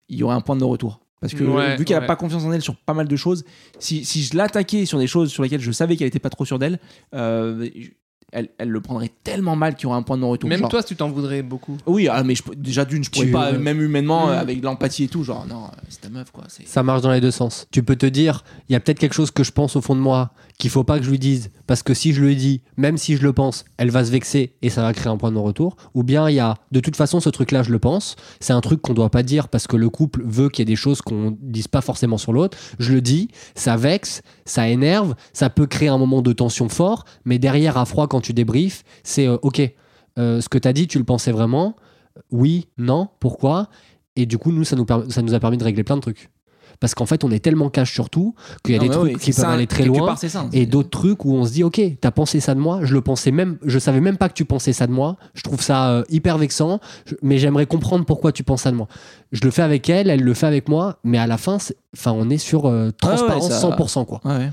Speaker 2: il y aurait un point de non-retour. Parce que
Speaker 7: Ouais,
Speaker 2: vu qu'elle
Speaker 7: ouais.
Speaker 2: a pas confiance en elle sur pas mal de choses, si, si je l'attaquais sur des choses sur lesquelles je savais qu'elle était pas trop sûre d'elle, euh, elle, elle le prendrait tellement mal qu'il y aurait un point de non-retour.
Speaker 7: Même
Speaker 2: Genre-
Speaker 7: toi, tu t'en voudrais beaucoup.
Speaker 2: Oui, ah, mais je, déjà d'une, je pourrais
Speaker 1: Tu-
Speaker 2: pas, même humainement,
Speaker 7: Mm.
Speaker 2: euh, avec de l'empathie et tout, genre non, c'est ta meuf quoi.
Speaker 1: Ça marche dans les deux sens. Tu peux te dire, il y a peut-être quelque chose que je pense au fond de moi qu'il faut pas que je lui dise parce que si je lui dis, même si je le pense, elle va se vexer et ça va créer un point de non-retour. Ou bien il y a, de toute façon, ce truc-là, je le pense. C'est un truc qu'on doit pas dire parce que le couple veut qu'il y ait des choses qu'on dise pas forcément sur l'autre. Je le dis, ça vexe, ça énerve, ça peut créer un moment de tension fort, mais derrière, à froid, quand tu débriefes, c'est euh, ok. euh, ce que tu as dit, tu le pensais vraiment? Oui, non, pourquoi? Et du coup, nous, ça nous, per- ça nous a permis de régler plein de trucs. Parce qu'en fait, on est tellement cash sur tout qu'il y a
Speaker 2: Non,
Speaker 1: des trucs qui peuvent
Speaker 2: ça,
Speaker 1: aller très loin
Speaker 2: part, ça.
Speaker 1: et d'autres trucs où on se dit ok t'as pensé ça de moi je le pensais même je savais même pas que tu pensais ça de moi je trouve ça euh, hyper vexant je- mais j'aimerais comprendre pourquoi tu penses ça de moi je le fais avec elle elle le fait avec moi mais à la fin enfin on est sur transparence
Speaker 2: ça-
Speaker 1: 100% quoi
Speaker 2: ouais.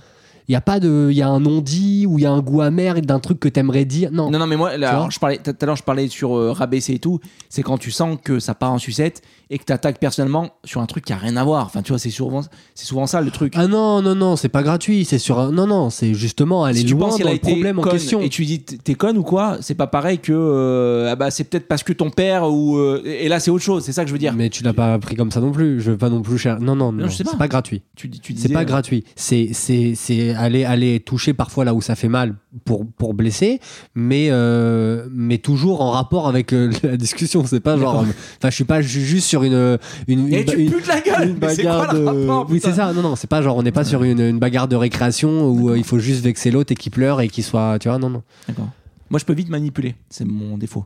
Speaker 1: Il y a pas de, il y a un non-dit ou il y a un goût amer d'un truc que t'aimerais dire? Non.
Speaker 2: Non, non, mais moi, là, je parlais, tout à l'heure, je parlais sur euh, rabaisser et tout. C'est quand tu sens que ça part en sucette et que tu attaques personnellement sur un truc qui a rien à voir. Enfin, tu vois, c'est souvent, c'est souvent ça le truc.
Speaker 1: Ah non, non, non, c'est pas gratuit. C'est sur un. Non, non, c'est justement aller
Speaker 2: si tu
Speaker 1: loin
Speaker 2: penses qu'elle
Speaker 1: dans
Speaker 2: a
Speaker 1: le problème en question.
Speaker 2: et tu dis t'es conne ou quoi, c'est pas pareil que euh, ah bah c'est peut-être parce que ton père ou euh, et là c'est autre chose. C'est ça que je veux dire.
Speaker 1: Mais tu l'as pas pris comme ça non plus. Je veux pas non plus cher. Non, non, non,
Speaker 2: Non,
Speaker 1: c'est
Speaker 2: pas.
Speaker 1: pas gratuit.
Speaker 2: Tu, tu
Speaker 1: C'est pas
Speaker 2: euh,
Speaker 1: gratuit. C'est c'est c'est aller aller toucher parfois là où ça fait mal pour pour blesser, mais euh, mais toujours en rapport avec euh, [laughs] la discussion. C'est pas genre.
Speaker 2: D'accord.
Speaker 1: Enfin, je suis pas ju- juste sur une une,
Speaker 2: Et
Speaker 1: une-
Speaker 2: tu
Speaker 1: une-
Speaker 2: putes la gueule.
Speaker 1: une
Speaker 2: quoi
Speaker 1: de.
Speaker 2: rapport,
Speaker 1: oui, c'est ça. Non, non, c'est pas genre on n'est pas sur une, une bagarre de récréation où euh, il faut juste vexer l'autre et qu'il pleure et qu'il soit. Tu vois, non, non.
Speaker 2: D'accord. Moi, je peux vite manipuler. C'est mon défaut.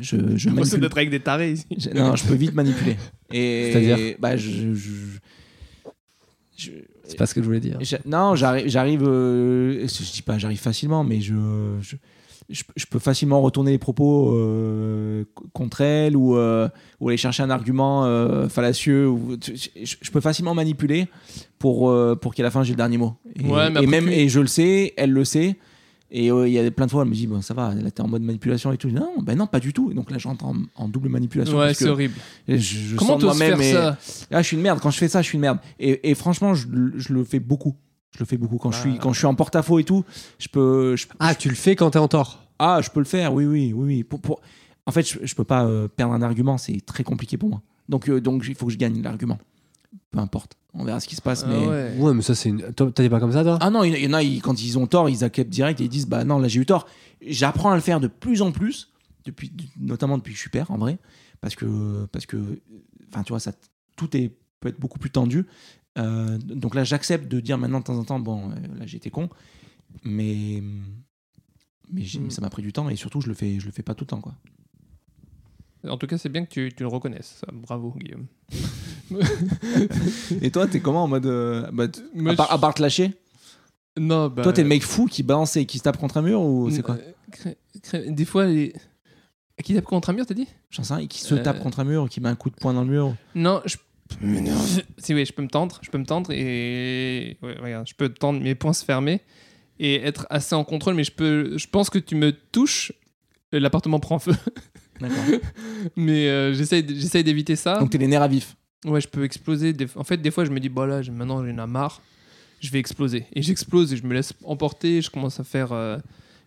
Speaker 2: Je, je [laughs] manipule.
Speaker 7: d'être avec des tarés ici.
Speaker 2: Je- Non, je peux vite manipuler. Et
Speaker 1: C'est-à-dire
Speaker 2: bah, je, je- je-
Speaker 1: C'est pas ce que je voulais dire.
Speaker 2: je- non, j'arrive, j'arrive. euh, je dis pas, j'arrive facilement, mais je, je, je, je peux facilement retourner les propos euh, contre elle ou, euh, ou aller chercher un argument euh, fallacieux. Ou, je, je peux facilement manipuler pour, euh, pour qu'à la fin j'ai le dernier mot. Et,
Speaker 7: Ouais, mais
Speaker 2: et même et je le sais, elle le sait. Et euh, il y a plein de fois, elle me dit bon, ça va, là t'es en mode manipulation et tout. Je dis, Non, ben non, pas du tout. Et donc là, j'entre en, en double manipulation.
Speaker 7: Ouais, c'est horrible.
Speaker 2: je, je
Speaker 7: Comment
Speaker 2: sens moi-même. et-
Speaker 7: ça
Speaker 2: ah, je suis une merde. Quand je fais ça, je suis une merde. Et, et franchement, je, je le fais beaucoup. Je le fais beaucoup quand je suis quand je suis en porte-à-faux et tout. Je peux. je-
Speaker 1: Ah, tu le fais quand t'es en tort.
Speaker 2: ah, je peux le faire. Oui, oui, oui, oui. Pour, pour- En fait, je, je peux pas euh, perdre un argument. C'est très compliqué pour moi. Donc, euh, donc, il faut que je gagne l'argument. Peu importe. On verra ce qui se passe.
Speaker 7: Ah
Speaker 2: mais
Speaker 7: ouais.
Speaker 1: Ouais, mais ça, c'est une. Toi, T'es pas comme ça, toi?
Speaker 2: Ah non, il y en a, ils- quand ils ont tort, ils acceptent direct et ils disent bah non, là j'ai eu tort. J'apprends à le faire de plus en plus, depuis, notamment depuis que je suis père en vrai, parce que, parce que, enfin tu vois, ça, tout est peut être beaucoup plus tendu. Euh, donc là, j'accepte de dire maintenant de temps en temps, bon, euh, là j'ai été con, mais mais j'ai-
Speaker 7: Mm.
Speaker 2: ça m'a pris du temps et surtout je le fais, je le fais pas tout le temps quoi.
Speaker 7: En tout cas, c'est bien que tu, tu le reconnaisses. Ça, bravo, Guillaume. [laughs]
Speaker 2: Et toi, t'es comment en mode, euh, bah, t-
Speaker 7: Moi,
Speaker 2: à, part,
Speaker 7: je-
Speaker 2: à part te lâcher?
Speaker 7: Non, bah.
Speaker 2: Toi, t'es le mec fou qui balance et qui se tape contre un mur ou c'est quoi?
Speaker 7: Euh, cré- cré- Des fois, les. Qui tape contre un mur, t'as dit?
Speaker 2: J'en sais rien, qui se
Speaker 7: Euh.
Speaker 2: tape contre un mur, qui met un coup de poing dans le mur.
Speaker 7: Non, je. [laughs] Si, oui, je peux me tendre. Je peux me tendre et. Ouais, regarde, je peux tendre mes poings se fermer et être assez en contrôle, mais je peux. Je pense que tu me touches, euh, l'appartement prend feu. [laughs]
Speaker 2: D'accord. [laughs]
Speaker 7: mais euh, j'essaye d'éviter ça.
Speaker 2: Donc t'es les nerfs à vif.
Speaker 7: Ouais, je peux exploser. En fait, des fois, je me dis, bah là, maintenant, j'en ai marre. Je vais exploser. Et j'explose et je me laisse emporter. Je commence à faire. euh,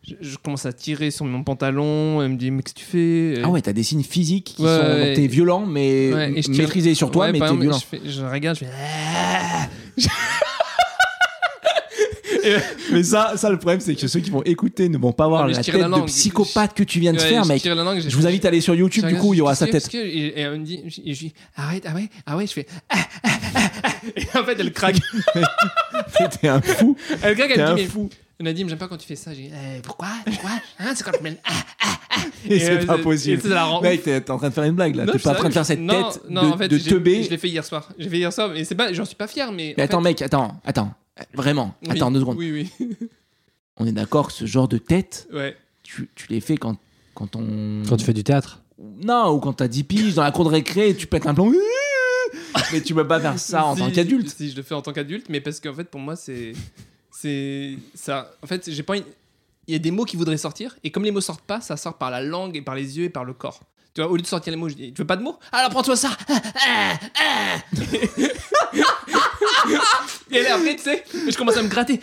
Speaker 7: Je, je commence à tirer sur mon pantalon. Elle me dit, mais qu'est-ce que tu fais?
Speaker 2: Ah ouais, t'as des signes physiques qui
Speaker 7: Ouais,
Speaker 2: sont.
Speaker 7: ouais.
Speaker 2: T'es violent, mais
Speaker 7: Ouais,
Speaker 2: maîtrisé sur toi,
Speaker 7: Ouais,
Speaker 2: mais t'es violent.
Speaker 7: Je, fais- je regarde, je fais. [laughs] [laughs] [laughs]
Speaker 2: Mais ça, ça, le problème, c'est que ceux qui vont écouter ne vont pas voir
Speaker 7: Non,
Speaker 2: la tête
Speaker 7: la
Speaker 2: de psychopathe que tu viens de faire,
Speaker 7: je
Speaker 2: mec.
Speaker 7: langue,
Speaker 2: Je vous invite à aller sur YouTube, du coup, il y aura sa tête.
Speaker 7: que- Et, et elle me dit, je, et je dis, arrête, ah ouais, ah ouais, je fais. ah, ah, ah. Et en fait, elle craque. [laughs]
Speaker 2: T'es un fou.
Speaker 7: Elle craque, elle me
Speaker 2: un
Speaker 7: dit, mais.
Speaker 2: fou.
Speaker 7: Nadim, j'aime pas quand tu fais ça. J'ai dit, eh, pourquoi Pourquoi hein, C'est quand je. Ah,
Speaker 2: Et
Speaker 7: Et,
Speaker 2: c'est
Speaker 7: euh,
Speaker 2: pas
Speaker 7: et
Speaker 2: possible.
Speaker 7: ça la
Speaker 2: Mec, t'es en train de faire une blague là. T'es pas en train de faire cette
Speaker 7: non,
Speaker 2: tête
Speaker 7: non,
Speaker 2: de,
Speaker 7: en fait,
Speaker 2: de teubé.
Speaker 7: Je l'ai fait hier soir. J'ai fait hier soir, mais c'est pas, j'en suis pas fier, mais.
Speaker 2: Mais
Speaker 7: en
Speaker 2: attends,
Speaker 7: fait-
Speaker 2: mec, attends, attends. Vraiment,
Speaker 7: Oui,
Speaker 2: attends deux secondes.
Speaker 7: Oui, oui.
Speaker 2: On est d'accord que ce genre de tête,
Speaker 7: Ouais.
Speaker 2: tu, tu les fais quand, quand on.
Speaker 1: Quand tu fais du théâtre.
Speaker 2: Non, ou quand t'as 10 piges dans la cour de récré et tu pètes un plomb. Mais tu peux pas faire ça en [laughs]
Speaker 7: Si,
Speaker 2: tant qu'adulte.
Speaker 7: Si, je le fais en tant qu'adulte, mais parce qu'en fait, pour moi, c'est. C'est. Ça. En fait, j'ai pas. une- Il y a des mots qui voudraient sortir, et comme les mots sortent pas, ça sort par la langue et par les yeux et par le corps. Tu vois, au lieu de sortir les mots, je dis Tu veux pas de mots? Alors prends-toi ça [laughs] Et là, après, tu sais, je commence à me gratter.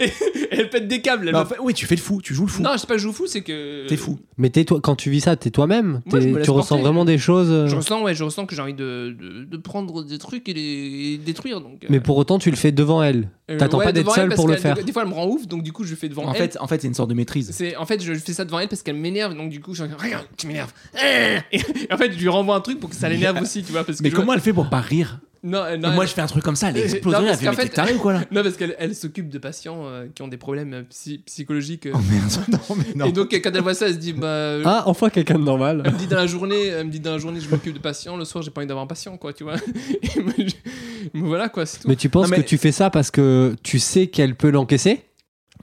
Speaker 7: et, elle pète des câbles. elle me-
Speaker 2: fait, oui, tu fais le fou, tu joues le fou.
Speaker 7: Non, je sais pas, je joue fou, c'est que.
Speaker 2: T'es fou.
Speaker 1: Mais t'es toi, quand tu vis ça, t'es toi-même.
Speaker 7: Moi, je
Speaker 1: T'es-
Speaker 7: me laisse
Speaker 1: Tu ressens
Speaker 7: porter.
Speaker 1: vraiment des choses. euh,
Speaker 7: Je ressens, ouais, je ressens que j'ai envie de, de, de prendre des trucs et les détruire. Donc, euh,
Speaker 1: Mais pour autant, tu le fais devant elle.
Speaker 7: euh,
Speaker 1: T'attends
Speaker 7: ouais,
Speaker 1: pas d'être
Speaker 7: devant elle,
Speaker 1: seul
Speaker 7: parce
Speaker 1: pour le faire.
Speaker 7: Des, des fois, elle me rend ouf, donc du coup, je le fais devant
Speaker 2: En
Speaker 7: elle.
Speaker 2: fait, en fait, c'est une sorte de maîtrise.
Speaker 7: C'est en fait je fais ça devant elle parce qu'elle m'énerve donc du coup je suis regarde tu m'énerves [laughs] et, en fait je lui renvoie un truc pour que ça l'énerve aussi tu vois parce que
Speaker 2: Mais comment elle fait pour pas rire
Speaker 7: non, euh, non,
Speaker 2: Et Moi,
Speaker 7: elle-
Speaker 2: je fais un truc comme ça, elle explose. [laughs]
Speaker 7: non,
Speaker 2: Elle
Speaker 7: parce
Speaker 2: fait,
Speaker 7: fait-
Speaker 2: taré ou quoi là [laughs]
Speaker 7: non parce qu'elle elle s'occupe de patients euh, qui ont des problèmes euh, psy- psychologiques euh.
Speaker 2: Oh merde, [laughs] non, mais non.
Speaker 7: et donc quand elle voit ça elle se dit bah
Speaker 1: Ah, enfin quelqu'un de normal.
Speaker 7: elle me dit dans la journée elle me dit dans la journée je m'occupe de patients le soir j'ai pas envie d'avoir un patient quoi tu vois et moi, je- mais voilà quoi c'est tout
Speaker 1: Mais tu penses
Speaker 2: Non, mais-
Speaker 1: que tu fais ça parce que tu sais qu'elle peut l'encaisser?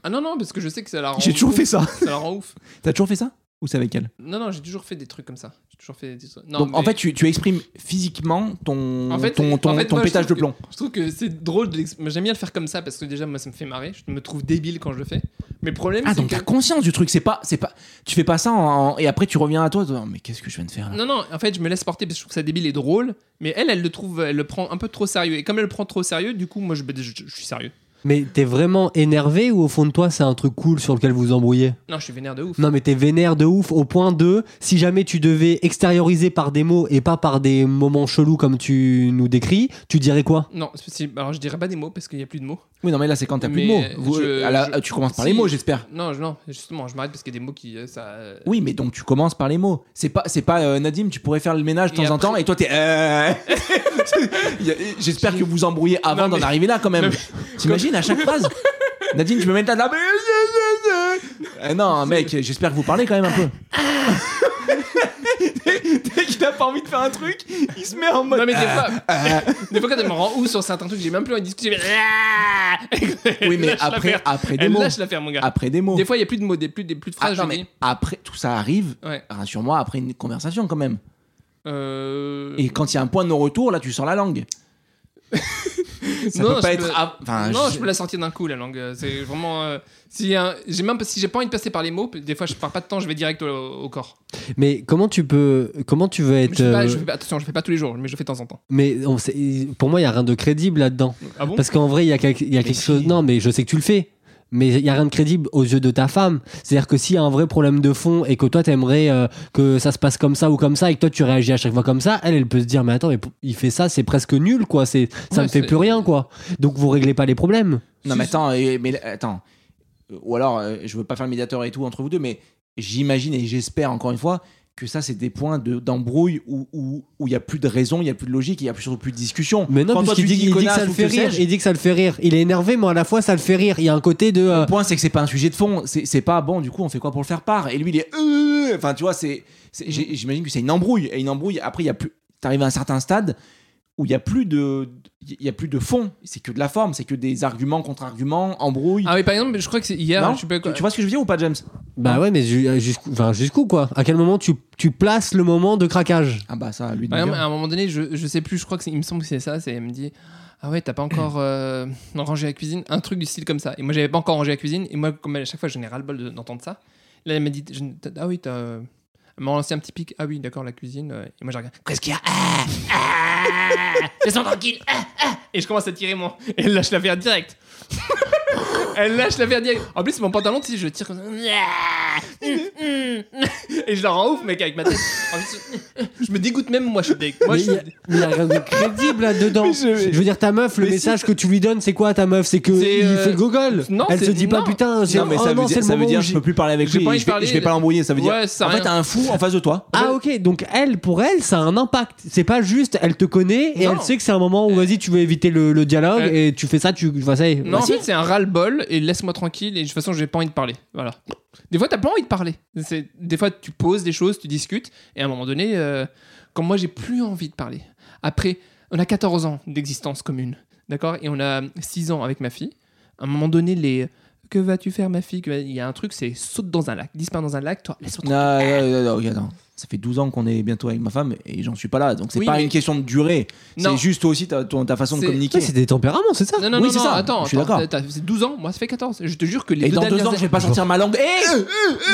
Speaker 7: Ah non non parce que je sais que ça la rend
Speaker 2: J'ai toujours
Speaker 7: ouf.
Speaker 2: fait ça.
Speaker 7: ça la rend ouf
Speaker 2: T'as toujours fait ça? Ou c'est avec elle?
Speaker 7: Non non j'ai toujours fait des trucs comme ça toujours fait des. Non,
Speaker 2: Donc en fait, tu, tu exprimes physiquement ton,
Speaker 7: En fait,
Speaker 2: ton,
Speaker 7: en
Speaker 2: ton,
Speaker 7: fait,
Speaker 2: ton
Speaker 7: moi, je
Speaker 2: pétage de plomb.
Speaker 7: Je trouve que c'est drôle. de J'aime bien le faire comme ça parce que déjà, moi, ça me fait marrer. Je me trouve débile quand je le fais. Mais le problème,
Speaker 2: Ah donc
Speaker 7: que.
Speaker 2: t'as conscience du truc, c'est pas, c'est pas, tu fais pas ça en- et après tu reviens à toi, toi, mais qu'est-ce que je viens de faire là?
Speaker 7: Non, non, en fait, je me laisse porter parce que je trouve ça débile et drôle. Mais elle, elle le trouve, elle le prend un peu trop sérieux. Et comme elle le prend trop sérieux, du coup, moi, je, je- je suis sérieux.
Speaker 1: Mais t'es vraiment énervé ou au fond de toi, c'est un truc cool sur lequel vous embrouillez?
Speaker 7: Non, je suis vénère de ouf.
Speaker 1: Non, mais t'es vénère de ouf au point de si jamais tu devais extérioriser par des mots et pas par des moments chelous comme tu nous décris, tu dirais quoi?
Speaker 7: Non, alors je dirais pas des mots parce qu'il y a plus de mots.
Speaker 2: Oui, non mais là c'est quand t'as plus de
Speaker 7: Mais
Speaker 2: mots. Vous-
Speaker 7: je-
Speaker 2: à la-
Speaker 7: je-
Speaker 2: tu commences par
Speaker 7: si.
Speaker 2: les mots, j'espère.
Speaker 7: Non, je- non, justement, je m'arrête parce qu'il y a des mots qui. euh, Ça, euh,
Speaker 2: Oui, mais donc tu commences par les mots. C'est pas, c'est pas euh, Nadim, tu pourrais faire le ménage de
Speaker 7: Et
Speaker 2: temps en
Speaker 7: après-
Speaker 2: temps et toi t'es. euh, Il y a- J'espère que vous embrouillez avant
Speaker 7: Non,
Speaker 2: d'en arriver là quand même.
Speaker 7: Non,
Speaker 2: T'imagines? À chaque phrase [laughs] Nadine, je me mets là là. Eh non, mec, j'espère que vous parlez quand même un peu. [laughs] Dès qu'il a pas envie de faire un truc, il se met en mode.
Speaker 7: Non, mais des fois, des fois, quand elle me rend ouf sur certains trucs, j'ai même plus envie de discuter. [laughs] mais-
Speaker 2: Oui, mais
Speaker 7: lâche
Speaker 2: après,
Speaker 7: l'affaire.
Speaker 2: après des
Speaker 7: Elle
Speaker 2: mots.
Speaker 7: lâche l'affaire, mon gars.
Speaker 2: Après des mots.
Speaker 7: Des fois, il y a plus de mots, des plus, des plus de
Speaker 2: Ah,
Speaker 7: phrases.
Speaker 2: non,
Speaker 7: je
Speaker 2: mais
Speaker 7: dis.
Speaker 2: après, tout ça arrive,
Speaker 7: Ouais.
Speaker 2: rassure-moi, après une conversation quand même.
Speaker 7: Euh...
Speaker 2: Et quand il y a un point de non-retour, là, tu sors la langue. [laughs] Ça
Speaker 7: Non,
Speaker 2: peut pas
Speaker 7: je
Speaker 2: être.
Speaker 7: peux-
Speaker 2: ah, Enfin,
Speaker 7: non,
Speaker 2: je-
Speaker 7: je peux la sortir d'un coup la langue. C'est vraiment. euh, si un- j'ai même si j'ai pas envie de passer par les mots, des fois je pars pas de temps, je vais direct au, au corps.
Speaker 1: Mais comment tu peux, comment tu veux être
Speaker 7: je fais pas-
Speaker 1: euh,
Speaker 7: je fais pas- attention, je fais pas tous les jours, mais je le fais de temps en temps.
Speaker 1: Mais on sait- pour moi, il y a rien de crédible là-dedans.
Speaker 7: Ah bon?
Speaker 1: Parce qu'en vrai, il y a, quelque- il y a quelque
Speaker 2: si.
Speaker 1: chose. Non, mais je sais que tu le fais. Mais il y a rien de crédible aux yeux de ta femme. C'est-à-dire que s'il y a un vrai problème de fond et que toi t'aimerais euh, que ça se passe comme ça ou comme ça et que toi tu réagis à chaque fois comme ça, elle, elle peut se dire mais attends, mais il fait ça, c'est presque nul quoi. C'est ça
Speaker 7: Ouais,
Speaker 1: me fait plus rien quoi. Donc vous réglez pas les problèmes.
Speaker 2: Non, mais attends, mais attends. Ou alors, euh, je veux pas faire le médiateur et tout entre vous deux, mais j'imagine et j'espère encore une fois que ça, c'est des points de- d'embrouille où où où il y a plus de raison, il y a plus de logique, il y a plus, surtout plus de discussion.
Speaker 1: Mais non, puisqu'il
Speaker 2: tu
Speaker 1: dit, dit que ça le fait rire. Il dit que ça le fait rire. Il est énervé, mais à la fois ça le fait rire. Il y a un côté de. euh,
Speaker 2: Le point, c'est que c'est pas un sujet de fond. C'est pas bon. Du coup, on fait quoi pour le faire part? Et lui, il est. euh, Enfin, tu vois, c'est. J'imagine que c'est une embrouille. Et une embrouille. Après, il y a plus. T'arrives à un certain stade où il y a plus de. Il y a plus de fond. C'est que de la forme. C'est que des arguments contre arguments, embrouille.
Speaker 7: Ah oui, par exemple, je crois que c'est hier.
Speaker 2: non
Speaker 7: je
Speaker 2: tu, tu vois ce que je veux dire ou pas, James?
Speaker 1: Bah ouais, mais ju- jusqu'où enfin, jusqu'où quoi? À quel moment tu, tu places le moment de craquage?
Speaker 2: Ah bah ça, lui
Speaker 7: Par exemple, à un moment donné, je, je sais plus, je crois que c'est- il me semble que c'est ça, c'est elle me dit Ah ouais, t'as pas encore euh, rangé la cuisine? Un truc du style comme ça. Et moi, j'avais pas encore rangé la cuisine, et moi, comme à chaque fois, j'en ai ras-le-bol de- d'entendre ça. Là, elle m'a dit je- Ah oui, t'as. M'a lancé un petit pic. Ah oui, d'accord, la cuisine. euh, Et moi, je regarde Qu'est-ce qu'il y a? Ah Ah Laisse-moi tranquille Ah Ah Et je commence à tirer mon. Et elle lâche l'affaire direct. [laughs] Elle lâche l'affaire direct. En plus, mon pantalon, tu sais, je tire comme ça. Et je la rends ouf, mec, avec ma tête. En plus, je me dégoûte même, moi, je suis deg. Moi,
Speaker 1: Mais
Speaker 7: je
Speaker 1: il y
Speaker 7: suis.
Speaker 1: a- mais il y a rien de crédible là-dedans. Je... veux dire, ta meuf, le
Speaker 2: Mais si,
Speaker 1: message que tu lui donnes, c'est quoi ta meuf? C'est que
Speaker 7: C'est,
Speaker 1: il
Speaker 7: euh,
Speaker 1: fait gogol.
Speaker 7: non,
Speaker 1: Elle se
Speaker 7: c'est-
Speaker 1: dit pas putain, c'est
Speaker 2: Non, mais
Speaker 1: oh
Speaker 2: ça
Speaker 1: non,
Speaker 2: veut
Speaker 1: c'est
Speaker 2: dire,
Speaker 1: le
Speaker 2: ça veut
Speaker 1: moment
Speaker 2: dire
Speaker 1: où
Speaker 2: je
Speaker 1: j'ai-
Speaker 2: peux plus parler avec
Speaker 7: J'ai
Speaker 2: lui.
Speaker 7: pas envie
Speaker 2: Je vais,
Speaker 7: parler.
Speaker 2: je vais pas l'embrouiller. Ça veut dire.
Speaker 7: Ouais, ça
Speaker 2: en fait,
Speaker 7: rien.
Speaker 2: t'as un fou en face de toi.
Speaker 1: Ah ok, donc elle, pour elle, ça a un impact. C'est pas juste, elle te connaît et
Speaker 7: Non.
Speaker 1: elle sait que c'est un moment où vas-y, tu veux éviter le, le dialogue
Speaker 7: Euh.
Speaker 1: et tu fais ça, tu, enfin, ça y est.
Speaker 7: Non, en
Speaker 1: si.
Speaker 7: fait, c'est un ras-le-bol et laisse-moi tranquille. Et de toute façon, j'ai pas envie de parler. Voilà. Des fois, t'as pas envie de parler. C'est- Des fois, tu poses des choses, tu discutes. Et à un moment donné, euh, quand moi, j'ai plus envie de parler. Après, on a 14 ans d'existence commune. D'accord Et on a 6 ans avec ma fille. À un moment donné, les. Que vas-tu faire, ma fille? Il y a un truc, c'est saute dans un lac, disparaît dans un lac, toi, laisse-moi
Speaker 2: Non,
Speaker 7: tranquille.
Speaker 2: non, non, non, ok, attends. Ça fait 12 ans qu'on est bientôt avec ma femme et j'en suis pas là. Donc c'est
Speaker 7: Oui,
Speaker 2: pas
Speaker 7: mais-
Speaker 2: une question de durée. C'est juste toi aussi ta, façon de
Speaker 7: C'est-
Speaker 2: communiquer.
Speaker 1: Ouais, c'est des tempéraments, c'est ça
Speaker 7: Non, non,
Speaker 2: Oui,
Speaker 7: non,
Speaker 2: c'est
Speaker 7: non,
Speaker 2: ça,
Speaker 7: attends,
Speaker 2: je suis d'accord.
Speaker 7: C'est 12 ans, moi ça fait 14. Je te jure que les
Speaker 2: Et
Speaker 7: deux
Speaker 2: dans deux ans, je vais pas sortir ma langue. Eh, euh, euh,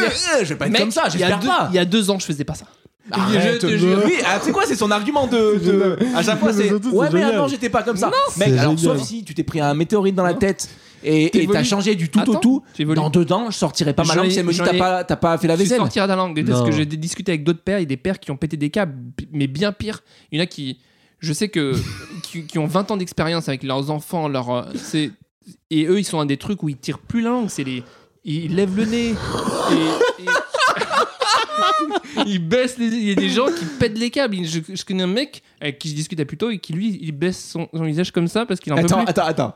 Speaker 2: euh, je vais pas être
Speaker 7: Mec,
Speaker 2: comme ça,
Speaker 7: il y a
Speaker 2: j'espère
Speaker 7: deux-
Speaker 2: pas.
Speaker 7: Il y a deux ans, je faisais pas ça.
Speaker 2: Arrête,
Speaker 7: Je te
Speaker 2: me-
Speaker 7: jure.
Speaker 2: Oui, ah, sais quoi, c'est son argument de. de- [laughs] à chaque fois, c'est.
Speaker 1: c'est
Speaker 2: Ouais, mais
Speaker 1: génial.
Speaker 2: avant, j'étais pas comme ça.
Speaker 1: C'est
Speaker 2: Mec, alors, sauf si tu t'es pris un météorite dans la tête et t'as changé du tout au tout. Dans deux ans, je sortirais pas ma langue si elle me dit t'as pas, t'as pas fait la
Speaker 7: Je
Speaker 2: vaisselle.
Speaker 7: sortir la langue parce que j'ai discuté avec d'autres pères et des pères qui ont pété des câbles, mais bien pire. Il y en a qui, je sais que, [laughs] qui, qui ont 20 ans d'expérience avec leurs enfants, leur, euh, c'est, et eux ils sont un des trucs où ils tirent plus la langue, c'est les, ils lèvent le nez et, et- [laughs] ils baissent les, il y a des gens qui pètent les câbles. Je, je connais un mec avec qui je discutais plus tôt et qui lui il baisse son, son visage comme ça parce qu'il en peut
Speaker 2: Attends,
Speaker 7: plus.
Speaker 2: attends, attends.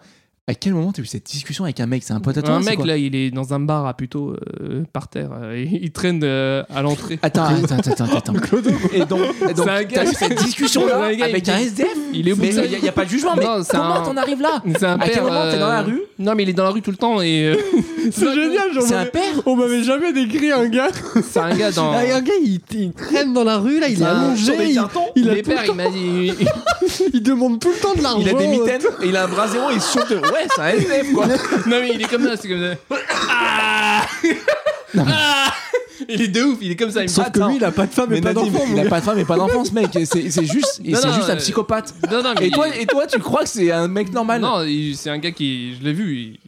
Speaker 2: À quel moment t'as eu cette discussion avec un mec? C'est un pote à toi
Speaker 7: Un mec là, il est dans un bar à plutôt euh, par terre. euh, il traîne euh, à l'entrée.
Speaker 2: Attends, attends, attends, attends. [laughs] Et donc, et donc
Speaker 7: C'est un gars-
Speaker 2: t'as eu cette discussion là
Speaker 7: C'est un gars,
Speaker 2: avec
Speaker 7: il-
Speaker 2: un SDF
Speaker 7: Il est au bout
Speaker 2: Mais
Speaker 7: de sa-
Speaker 2: il n'y a, pas de jugement, mais
Speaker 7: Non, c'est
Speaker 2: comment
Speaker 7: un-
Speaker 2: t'en arrives là?
Speaker 7: C'est un
Speaker 2: À
Speaker 7: père.
Speaker 2: quel moment t'es dans la rue?
Speaker 7: Non, mais il est dans la rue tout le temps et euh, [laughs]
Speaker 1: C'est [laughs] génial, genre,
Speaker 2: C'est un père
Speaker 1: On m'avait jamais décrit un gars.
Speaker 7: c'est un gars dans.
Speaker 1: Ah, un gars, il, il traîne dans la rue, là, il est allongé.
Speaker 2: des
Speaker 1: il,
Speaker 2: cartons
Speaker 1: il
Speaker 7: Il
Speaker 1: a
Speaker 7: est
Speaker 1: tout le
Speaker 7: père,
Speaker 1: temps-
Speaker 7: il m'a dit.
Speaker 1: il demande tout le temps de l'argent.
Speaker 2: Il a des mitaines et il a un bras zéro et il saute. Ouais, c'est un SDF quoi.
Speaker 7: non, mais il est comme ça, c'est comme ça. Ah Ah Il est de ouf, il est comme ça. Il me
Speaker 1: Sauf que lui, il a pas de femme et
Speaker 2: Mais
Speaker 1: pas
Speaker 2: Nadim,
Speaker 1: d'enfant.
Speaker 2: il a
Speaker 1: gars.
Speaker 2: pas de femme et pas d'enfant ce mec. C'est c'est juste, et
Speaker 7: Non,
Speaker 2: c'est
Speaker 7: non,
Speaker 2: juste un
Speaker 7: euh,
Speaker 2: psychopathe.
Speaker 7: Non, non, mais.
Speaker 2: Et toi, et toi, tu crois que c'est un mec normal?
Speaker 7: Non, il- c'est un gars qui. Je l'ai vu. il-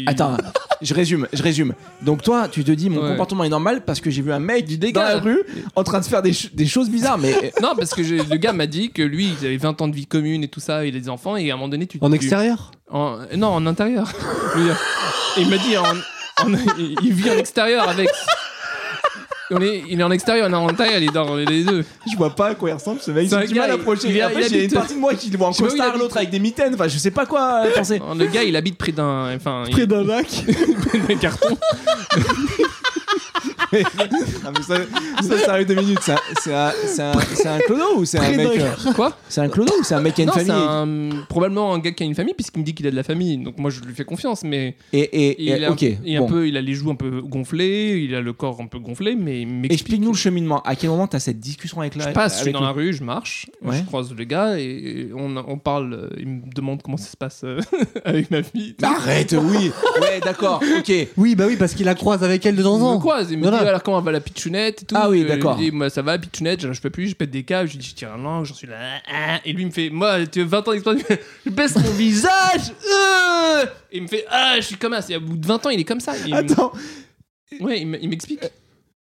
Speaker 7: il-
Speaker 2: Attends, je résume, je résume. Donc toi, tu te dis mon
Speaker 7: Ouais.
Speaker 2: comportement est normal parce que j'ai vu un mec dans
Speaker 7: dégât.
Speaker 2: la rue en train de faire des, ch- des choses bizarres. Mais [laughs]
Speaker 7: Non, parce que j'ai- le gars m'a dit que lui, il avait 20 ans de vie commune et tout ça, il a des enfants, et à un moment donné, tu.
Speaker 1: En
Speaker 7: tu-
Speaker 1: extérieur?
Speaker 7: En- Non, en intérieur. [laughs] Et il m'a dit, en- en- il vit en extérieur avec. On est, il est en extérieur, on est en intérieur, il est dans les deux.
Speaker 2: je vois pas à quoi il ressemble ce mec. J'ai du mal à approcher.
Speaker 7: il- il-
Speaker 2: Après,
Speaker 7: il
Speaker 2: j'ai une [laughs] partie de moi qui le voit en costard, l'autre avec des mitaines. Enfin, je sais pas quoi euh, penser.
Speaker 7: Le gars, il habite près d'un. Enfin, il- [laughs]
Speaker 1: Près d'un lac.
Speaker 7: d'un carton.
Speaker 2: Ah, mais ça, ça, ça arrive deux minutes. C'est un, c'est un, c'est un, c'est un clodo ou c'est un mec euh,
Speaker 7: Quoi
Speaker 2: C'est un clodo ou c'est un mec qui a une
Speaker 7: Non, c'est
Speaker 2: famille
Speaker 7: un- probablement un gars qui a une famille, puisqu'il me dit qu'il a de la famille. Donc moi, je lui fais confiance, mais.
Speaker 2: Et, et,
Speaker 7: Il,
Speaker 2: et-
Speaker 7: est un-
Speaker 2: ok.
Speaker 7: il, est un
Speaker 2: bon.
Speaker 7: peu, il a les joues un peu gonflées, il a le corps un peu gonflé, mais il m'explique-
Speaker 2: Explique-nous le cheminement. À quel moment t'as cette discussion avec la
Speaker 7: Je passe, je suis
Speaker 2: avec
Speaker 7: dans
Speaker 2: le-
Speaker 7: la rue, je marche,
Speaker 2: Ouais.
Speaker 7: je croise le gars et on, on parle. euh, Il me demande comment ça se passe euh, [laughs] avec ma fille.
Speaker 2: Arrête, oui. Ouais, d'accord. Ok.
Speaker 1: Oui, bah oui, parce qu'il la croise avec elle de temps en
Speaker 7: me
Speaker 1: temps.
Speaker 7: croise, il me
Speaker 1: Voilà.
Speaker 7: Dit alors comment va la pitchounette et tout.
Speaker 2: Ah oui,
Speaker 7: Euh,
Speaker 2: d'accord.
Speaker 7: Je lui dis, moi ça va, pitchounette, je, je peux plus, je pète des câbles, je lui dis je tire un langue, j'en suis là. ah, ah. Et lui il me fait, moi tu as 20 ans d'expérience, [laughs] je baisse mon visage. euh. Et il me fait, ah je suis comme ça. Et au bout de 20 ans il est comme ça. Me-
Speaker 2: Attends.
Speaker 7: Ouais, il m'explique.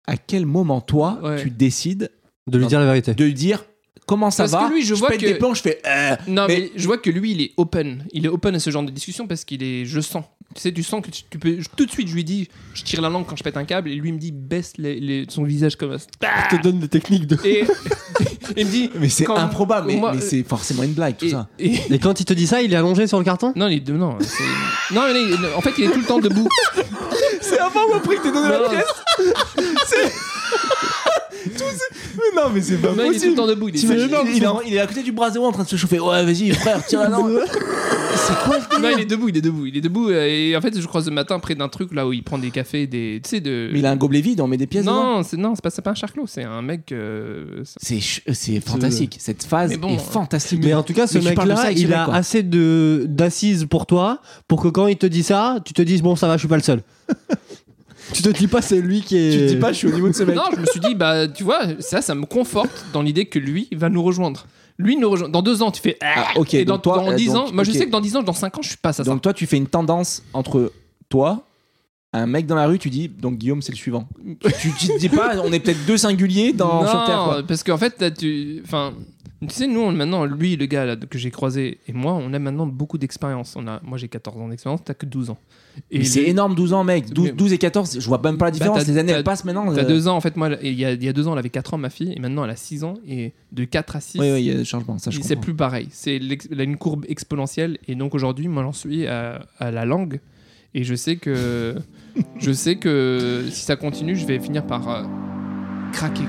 Speaker 2: À quel moment toi
Speaker 7: Ouais.
Speaker 2: tu décides
Speaker 1: De lui dire la vérité.
Speaker 2: de lui dire comment ça
Speaker 7: Parce
Speaker 2: va
Speaker 7: que lui, je vois
Speaker 2: pète
Speaker 7: que-
Speaker 2: des plombs, je fais. euh,
Speaker 7: Non,
Speaker 2: Mais-
Speaker 7: mais... je vois que lui, il est open. Il est open à ce genre de discussion parce qu'il est. Je sens. Tu sais, tu sens que tu, tu peux. je- tout de suite, je lui dis, je tire la langue quand je pète un câble, et lui il me dit, baisse les- les- son visage comme ça.
Speaker 1: Je te donne des techniques de.
Speaker 7: Et [laughs] il me dit.
Speaker 2: Mais c'est
Speaker 7: quand-
Speaker 2: improbable. Mais,
Speaker 7: moi-
Speaker 2: mais c'est forcément une blague tout
Speaker 7: et-
Speaker 2: ça.
Speaker 7: et- [laughs]
Speaker 1: Et quand il te dit ça, il est allongé sur le carton?
Speaker 7: Non, il est non, c'est- non, en fait, il est tout le temps debout. [laughs]
Speaker 2: C'est avant ou après que t'aies donné
Speaker 7: Non,
Speaker 2: la pièce Mais non, mais c'est pas
Speaker 7: non, il est tout le temps debout. Il est,
Speaker 2: T'imagines,
Speaker 7: non,
Speaker 2: il, est en- il est à côté du bras zéro en train de se chauffer. Ouais, vas-y, frère, tire la langue. [laughs] c'est quoi le délire
Speaker 7: il est debout, il est debout, il est debout. euh, Et en fait, je croise le matin près d'un truc là où il prend des cafés, des. Tu sais, de.
Speaker 2: Mais il a un gobelet vide, on met des pièces dedans.
Speaker 7: Non, c'est non, c'est pas, c'est pas un charclot, c'est un mec. euh, c'est-
Speaker 2: C'est ch- c'est fantastique. Cette phase
Speaker 7: Mais bon,
Speaker 2: est
Speaker 7: euh,
Speaker 2: fantastique.
Speaker 1: Mais en tout cas, ce
Speaker 2: Mais tu parles de ça
Speaker 1: mec-là,
Speaker 2: avec ce
Speaker 1: il
Speaker 2: mec,
Speaker 1: a
Speaker 2: quoi.
Speaker 1: assez de d'assises pour toi pour que quand il te dit ça, tu te dises bon, ça va, je suis pas le seul. [laughs] tu te dis pas c'est lui qui est.
Speaker 2: Tu te dis pas, je suis au niveau de ce mec.
Speaker 7: Non, je me suis dit, bah, tu vois, ça, ça me conforte dans l'idée que lui va nous rejoindre. Lui nous rejoint. Dans deux ans, tu fais. Ah,
Speaker 2: Ah, ok,
Speaker 7: et dans,
Speaker 2: donc toi,
Speaker 7: dans
Speaker 2: euh,
Speaker 7: dix
Speaker 2: donc,
Speaker 7: ans, moi je
Speaker 2: ok.
Speaker 7: sais que dans 10 ans, dans 5 ans, je suis pas ça.
Speaker 2: Donc toi, tu fais une tendance entre toi, un mec dans la rue, tu dis, donc Guillaume, c'est le suivant. tu, tu te dis pas, on est peut-être deux singuliers dans,
Speaker 7: non,
Speaker 2: sur Terre. Quoi.
Speaker 7: parce qu'en fait, tu. Enfin. Tu sais, nous, on, maintenant, lui, le gars là, que j'ai croisé, et moi, on a maintenant beaucoup d'expérience. On a, moi, j'ai 14 ans d'expérience, t'as que 12 ans. Et
Speaker 2: Mais c'est énorme, 12 ans, mec. 12,
Speaker 7: Mais-
Speaker 2: 12 et 14, je vois même pas la différence.
Speaker 7: t'as-
Speaker 2: Les années, elles passent maintenant.
Speaker 7: T'as
Speaker 2: euh,
Speaker 7: deux ans, en fait, moi, il y a, il y a deux ans, elle avait 4 ans, ma fille, et maintenant, elle a 6 ans, et de 4 à 6,
Speaker 2: Oui, oui, il y a des changements, ça je
Speaker 7: c'est plus pareil. C'est une courbe exponentielle, et donc aujourd'hui, moi, j'en suis à, à la langue, et je sais que, je sais que si ça continue, je vais finir par euh, craquer.